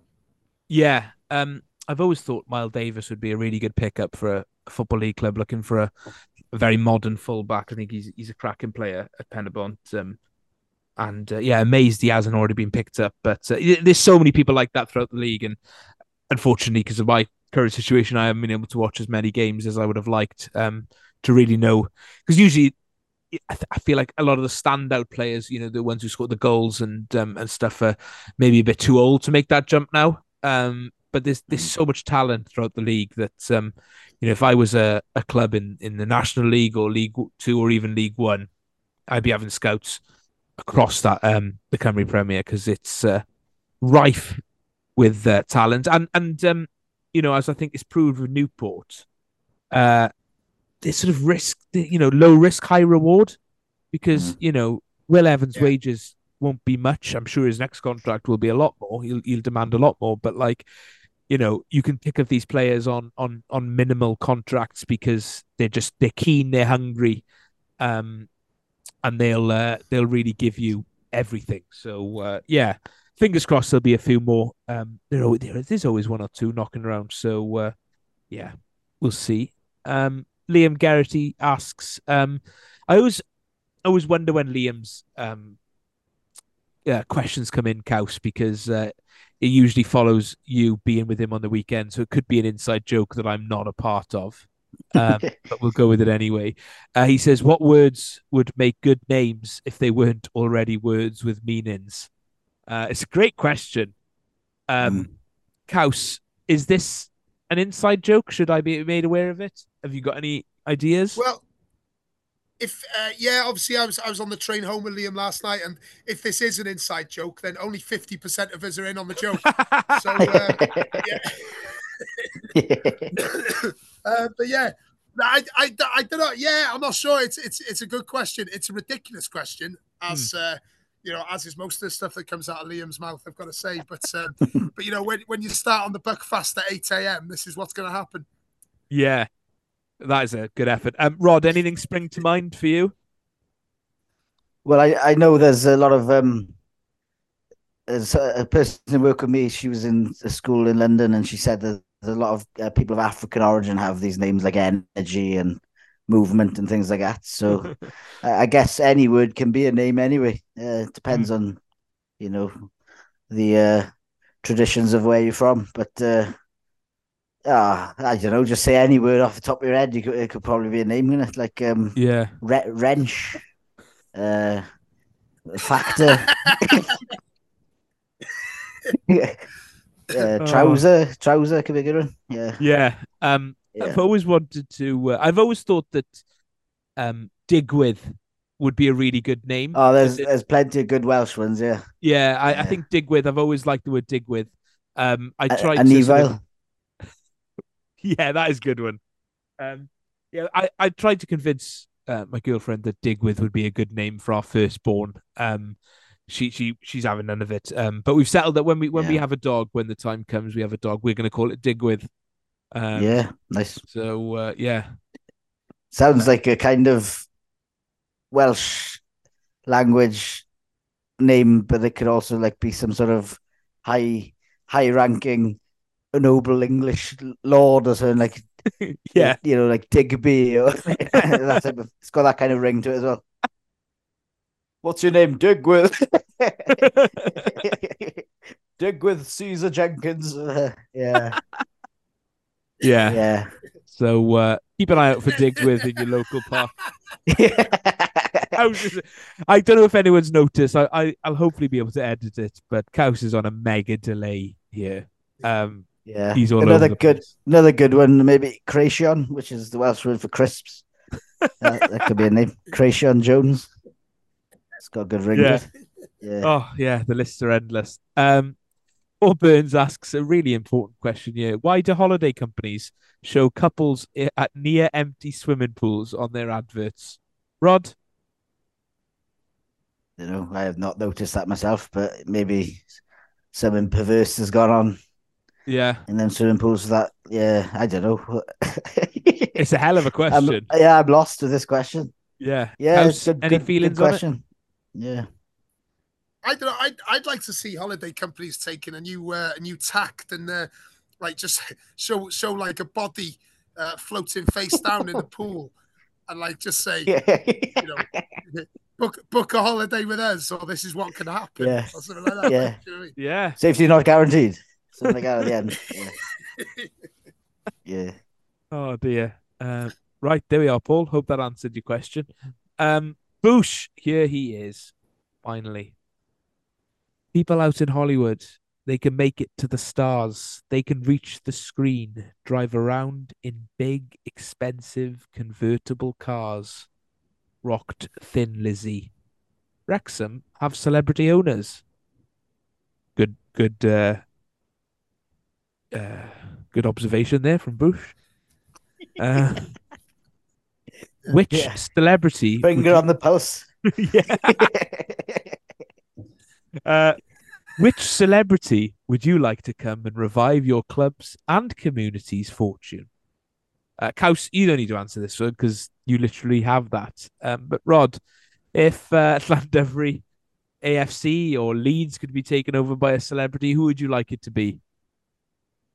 Yeah, um, I've always thought Miles Davis would be a really good pickup for a, a football league club looking for a, a very modern fullback. I think he's he's a cracking player at Penybont. Um, and uh, yeah, amazed he hasn't already been picked up. But uh, there's so many people like that throughout the league, and unfortunately, because of my current situation, I haven't been able to watch as many games as I would have liked. Um, to really know because usually I, th- I feel like a lot of the standout players, you know, the ones who scored the goals and um, and stuff, are maybe a bit too old to make that jump now. Um, but there's there's so much talent throughout the league that um, you know, if I was a, a club in, in the National League or League Two or even League One, I'd be having scouts across that um the Cymru Premier because it's uh, rife with uh, talent and and um you know as I think it's proved with Newport, uh, this sort of risk, you know, low risk, high reward, because mm. you know Will Evans' yeah. wages won't be much. I'm sure his next contract will be a lot more. He'll he'll demand a lot more, but like you know, you can pick up these players on on on minimal contracts because they're just they're keen, they're hungry, um, and they'll uh, they'll really give you everything. So uh, yeah, fingers crossed there'll be a few more. Um, there, there's always one or two knocking around. So uh, yeah, we'll see. Um, Liam Garrity asks, um, I always I always wonder when Liam's um, uh, questions come in, Caws, because uh, it usually follows you being with him on the weekend. So it could be an inside joke that I'm not a part of. Um, but we'll go with it anyway. Uh, he says, What words would make good names if they weren't already words with meanings? Uh, it's a great question. Um, mm. Caws, is this an inside joke? Should I be made aware of it? Have you got any ideas? Well, if uh, yeah, obviously I was I was on the train home with Liam last night, and if this is an inside joke, then only fifty percent of us are in on the joke. so uh, yeah, uh, but yeah, I, I, I don't know. Yeah, I'm not sure. It's it's it's a good question. It's a ridiculous question, as mm. you know, as is most of the stuff that comes out of Liam's mouth. I've got to say, but um, but you know, when when you start on the Buckfast at eight a.m., this is what's going to happen. Yeah, that is a good effort. Um, Rod, anything spring to mind for you? Well, I, I know there's a lot of um, there's a person who worked with me. She was in a school in London, and she said that there's a lot of uh, people of African origin have these names like energy and movement and things like that. So I guess any word can be a name anyway. Uh, it depends mm. on you know the uh, traditions of where you're from, but uh, Ah, I don't know. Just say any word off the top of your head. You could, it could probably be a name in it, like um, yeah, re- wrench, uh, factor, yeah. uh, oh. trouser, oh. trouser could be a good one. Yeah, yeah. Um, yeah. I've always wanted to. Uh, I've always thought that um, Digwydd would be a really good name. Oh, there's it, there's plenty of good Welsh ones. Yeah, yeah. I, yeah. I think. I've always liked the word Digwydd. Um, I tried a, to. Sort of, yeah, that is a good one. Um, yeah, I, I tried to convince uh, my girlfriend that Digwydd would be a good name for our firstborn. Um, she she she's having none of it. Um, but we've settled that when we when yeah. we have a dog, when the time comes, we have a dog. We're going to call it Digwydd. Um, yeah, nice. So uh, yeah, sounds like a kind of Welsh language name, but it could also like be some sort of high high ranking a noble English lord or something like yeah, you know, like Digby or that type of, it's got that kind of ring to it as well. What's your name? Digwydd. Digwydd Caesar Jenkins. Uh, yeah. Yeah. Yeah. So uh, keep an eye out for Digwydd in your local park. Just, I don't know if anyone's noticed. I, I will hopefully be able to edit it, but Caws is on a mega delay here. Um, yeah, he's all another good, place. another good one. Maybe Creation, which is the Welsh word for crisps. uh, that could be a name. Creation Jones. It's got a good ring. Yeah. yeah. Oh yeah, the lists are endless. Um, Paul Burns asks a really important question here: Why do holiday companies show couples at near empty swimming pools on their adverts? Rod. You know, I have not noticed that myself, but maybe something perverse has gone on yeah. And then swimming pools that yeah, I don't know. it's a hell of a question. I'm, yeah, I'm lost with this question. Yeah. Yeah. How's, good, any good, feelings good question. Yeah. I don't know. I'd, I'd like to see holiday companies taking a new uh, a new tact and uh, like just show show like a body uh, floating face down in the pool and like just say you know book book a holiday with us or this is what can happen yeah. or something like that. Yeah. You know I mean? Yeah. Safety not guaranteed. Something like that at the end. Yeah. yeah. Oh dear. Uh, Right, there we are, Paul. Hope that answered your question. Um, Boosh, here he is, finally. People out in Hollywood, they can make it to the stars. They can reach the screen, drive around in big, expensive, convertible cars. Rocked Thin Lizzy. Wrexham have celebrity owners. Good, good, uh, uh, good observation there from Bush. Uh, which Yeah. celebrity? would Finger you- on the pulse. yeah. Uh, which celebrity would you like to come and revive your club's and community's fortune? Uh, Caws, you don't need to answer this one because you literally have that. Um, but Rod, if uh, Llandovery, AFC, or Leeds could be taken over by a celebrity, who would you like it to be?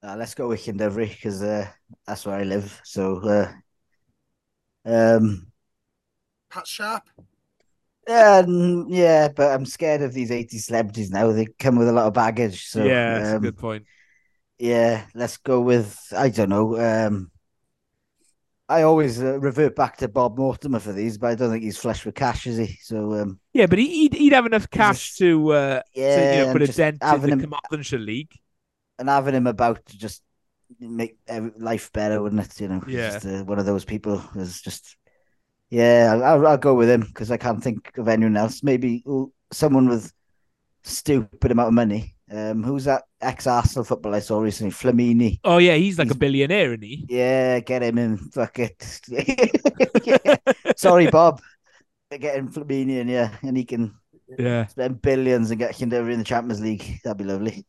Uh, let's go with Kinderbury because uh, that's where I live. So, uh, um, Pat Sharp. yeah, mm, yeah, but I'm scared of these 80 celebrities now. They come with a lot of baggage. So, yeah, that's a um, good point. yeah, let's go with I don't know. Um, I always uh, revert back to Bob Mortimer for these, but I don't think he's flush with cash, is he? So, um, Yeah, but he- he'd, he'd have enough cash just- to, uh, to you know, put a dent in the him Carmarthenshire League. And having him about to just make life better, wouldn't it? You know, Yeah. just, uh, one of those people is just, yeah, I'll, I'll, go with him because I can't think of anyone else. Maybe someone with stupid amount of money. Um, who's that ex Arsenal footballer I saw recently? Flamini. Oh yeah, he's like a billionaire, isn't he? Yeah, get him in. Fuck it. Yeah. Sorry, Bob. Get him Flamini in, yeah, and he can Yeah, spend billions and get Kinderbury in the Champions League. That'd be lovely.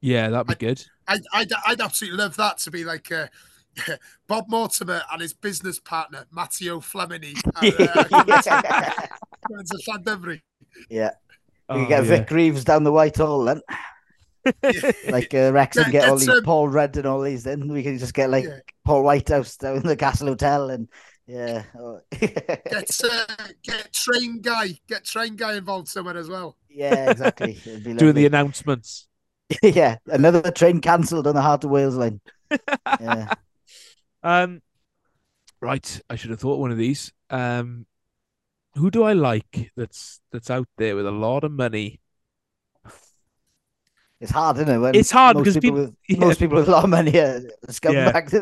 Yeah, that'd be good. I'd, I'd, I'd absolutely love that to be like uh, Bob Mortimer and his business partner, Matteo Flamini. Uh, coming to Llandovery. yeah. We Oh, could get yeah. Vic Reeves down the Whitehall then. Like uh, Wrexham Yeah, get all these some- Paul Rudd and all these. Then we can just get like Yeah. Paul Whitehouse down the Castle Hotel and yeah. Get, uh, get train guy, get train guy involved somewhere as well. yeah, exactly. Doing the announcements. yeah, another train cancelled on the Heart of Wales line. Yeah. Um, right. I should have thought one of these. Um, who do I like that's that's out there with a lot of money? It's hard, isn't it? When It's hard most because people, people- with, yeah. most people with a lot of money are scumbags.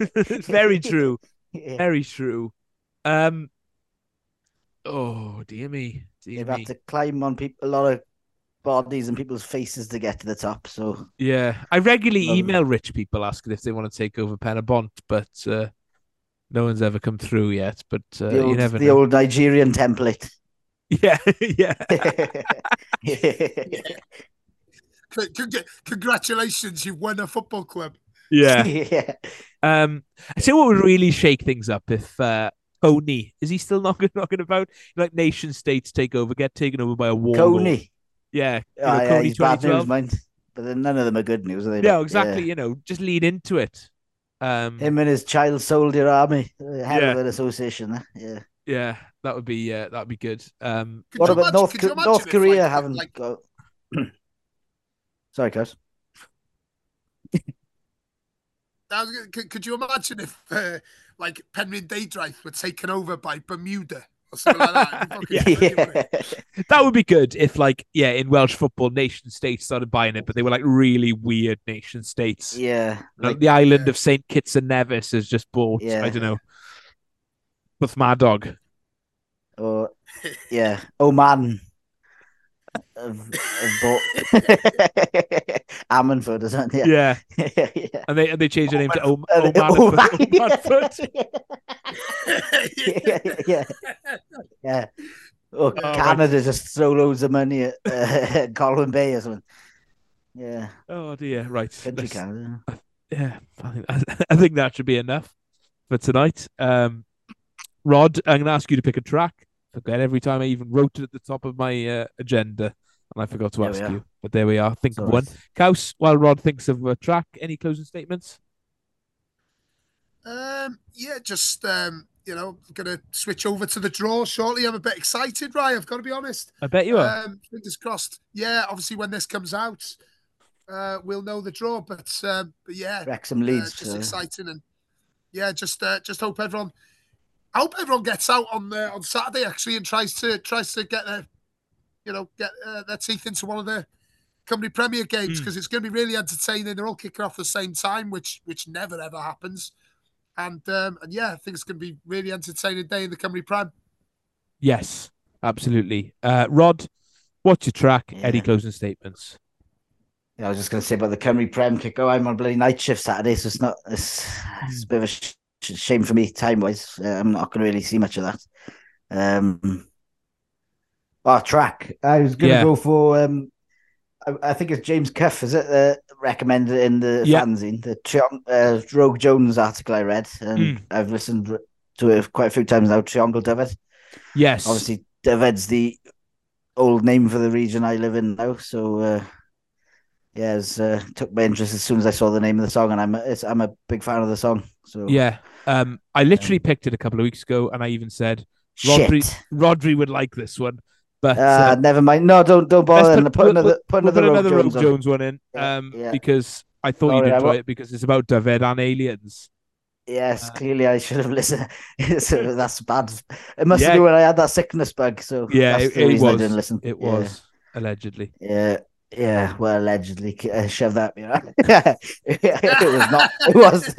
Yeah. Very true. yeah. Very true. Um. Oh dear me, dear They've me. had to climb on people a lot of bodies and people's faces to get to the top. So Yeah, I regularly Um, email rich people asking if they want to take over Penybont, but uh, no one's ever come through yet. But uh, the, you old, never the know. old Nigerian template. Yeah, yeah. C- c- Congratulations, you've won a football club. Yeah. yeah. Um, I say what would really shake things up if uh, Kony is he still knocking knocking about? Like nation states take over, get taken over by a war. Kony. Yeah, you know, Ah, yeah, he's bad news, mind. But then none of them are good news, are they? Yeah, But, exactly. You know, just lead into it. Um, Him and his child soldier army. Hell Yeah. of an association. There. Yeah. yeah, that would be uh, that would be good. Um, Could What about imagine- North could you Co- imagine North Korea like, haven't like, got? Sorry, guys. I was could, could you imagine if uh, like Penrhyndeudraeth were taken over by Bermuda or something like that? It'd be fucking brilliant, wouldn't it? that would be good if, like, yeah, in Welsh football, nation states started buying it, but they were like really weird nation states. yeah. Like, Like, the island of Saint Kitts and Nevis has just bought, Yeah. I don't know, with my dog. or yeah, Oman. Have bought Ammanford, isn't it? Yeah, Yeah. yeah. and they and they changed their name to Om- Omanford. Oman, yeah, yeah, yeah. Oh, Canada just throw loads of money at uh, Colwyn Bay or something. Yeah, Oh dear, right. country yeah, I think, I think that should be enough for tonight. Um, Rod, I'm going to ask you to pick a track. Forget every time I even wrote it at the top of my uh, agenda, and I forgot to There ask you. But there we are. Think It's of one. right. Caws, while Rod thinks of a track, any closing statements? Um, yeah, just um, you know, gonna switch over to the draw shortly. I'm a bit excited, right? I've got to be honest. I bet you are. Um, fingers crossed. Yeah, obviously when this comes out, uh, we'll know the draw. But um, but yeah, Wrexham uh, just uh, exciting and yeah, just uh, just hope everyone I hope everyone gets out on uh, on Saturday actually and tries to tries to get their, you know, get uh, their teeth into one of the Cymru Premier games Mm. because it's going to be really entertaining. They're all kicking off at the same time, which which never ever happens. And um, and yeah, I think it's going to be really entertaining day in the Cymru Prem. Yes, absolutely. Uh, Rod, what's your track? Yeah. Any closing statements? Yeah, I was just going to say about the Cymru Prem kick. Oh, I'm on bloody night shift Saturday, so it's not. It's, it's a bit of a sh- sh- shame for me time wise. Uh, I'm not going to really see much of that. Um, oh, track. I was going to Yeah. go for. Um, I, I think it's James Cuff. Is it uh, recommended in the Yeah. fanzine? The uh, Rogue Jones article I read, and Mm. I've listened to it quite a few times now. Triangle Dyfed. Yes. Obviously, Dyfed's the old name for the region I live in now. So, uh, yeah, it's, uh, took my interest as soon as I saw the name of the song, and I'm a, it's, I'm a big fan of the song. So, Yeah. Um, I literally picked it a couple of weeks ago, and I even said Rhodri, shit. Rhodri would like this one, but Uh, uh, never mind. No, don't don't bother. then. Put, another we'll- put another, put Rogue another Jones, Rogue on. Jones one in, Yeah, um, yeah. because I thought Sorry, you'd enjoy it because it's about Dyfed and aliens. Yes, Uh, clearly I should have listened. so that's bad. It must Yeah. have been when I had that sickness bug. So Yeah, that's it, the it was. I didn't listen. It Yeah. was allegedly. Yeah, yeah. Well, allegedly, uh, shove that. You know? it was not. It was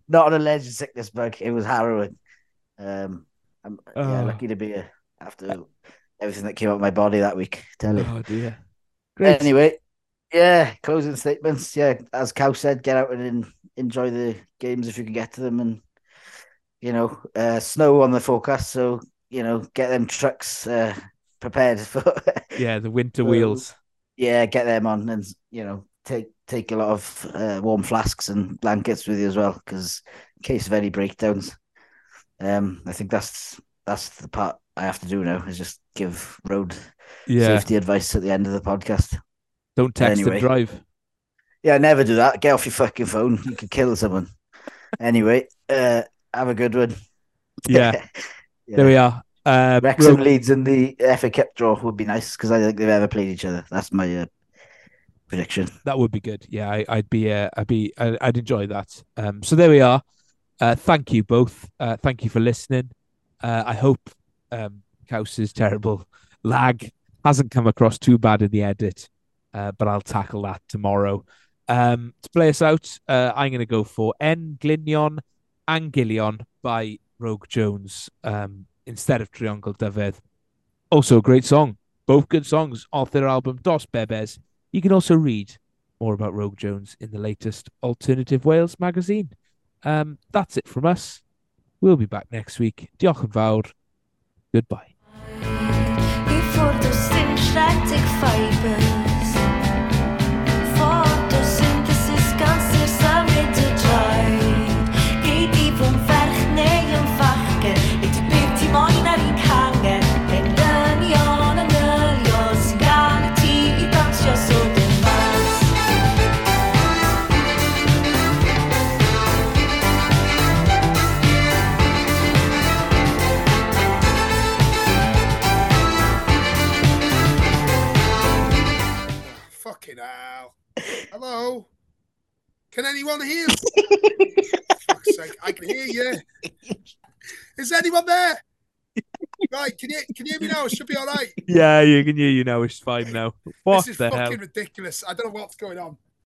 not an alleged sickness bug. It was harrowing. Um, I'm yeah, Oh. lucky to be here after everything that came out of my body that week. Tell you. Oh dear. Great. Anyway, yeah. Closing statements. Yeah, as Caws said, get out and en- enjoy the games if you can get to them, and you know, uh, snow on the forecast. So you know, get them trucks uh, prepared for. Yeah, the winter wheels. Yeah, get them on, and you know, take take a lot of uh, warm flasks and blankets with you as well, because in case of any breakdowns. Um, I think that's that's the part I have to do now is just give road Yeah. safety advice at the end of the podcast. Don't text Anyway. and drive. Yeah, never do that. Get off your fucking phone. You could kill someone. Anyway, uh, have a good one. Yeah. Yeah. There we are. Um, Wrexham Ro- Leeds in the FA Cup draw would be nice because I don't think they've ever played each other. That's my uh, prediction. that would be good. Yeah, I, I'd be, uh, I'd be, I- I'd enjoy that. Um, so there we are. Uh, thank you both. Uh, thank you for listening. Uh, I hope um, Caws's terrible lag hasn't come across too bad in the edit, uh, but I'll tackle that tomorrow. Um, to play us out, uh, I'm going to go for En Glinion Angilion by Rogue Jones um, instead of Triangle Dyfed. Also a great song. Both good songs off their album Dos Bebes. You can also read more about Rogue Jones in the latest Alternative Wales magazine. Um, that's it from us. We'll be back next week. Diolch yn fawr. Goodbye. Hello? Can anyone hear me? Fuck's sake, I can hear you. Is anyone there? Right, can you can you hear me now? It should be all right. Yeah, you can hear you now. It's fine now. What this is the fucking hell? ridiculous. I don't know what's going on.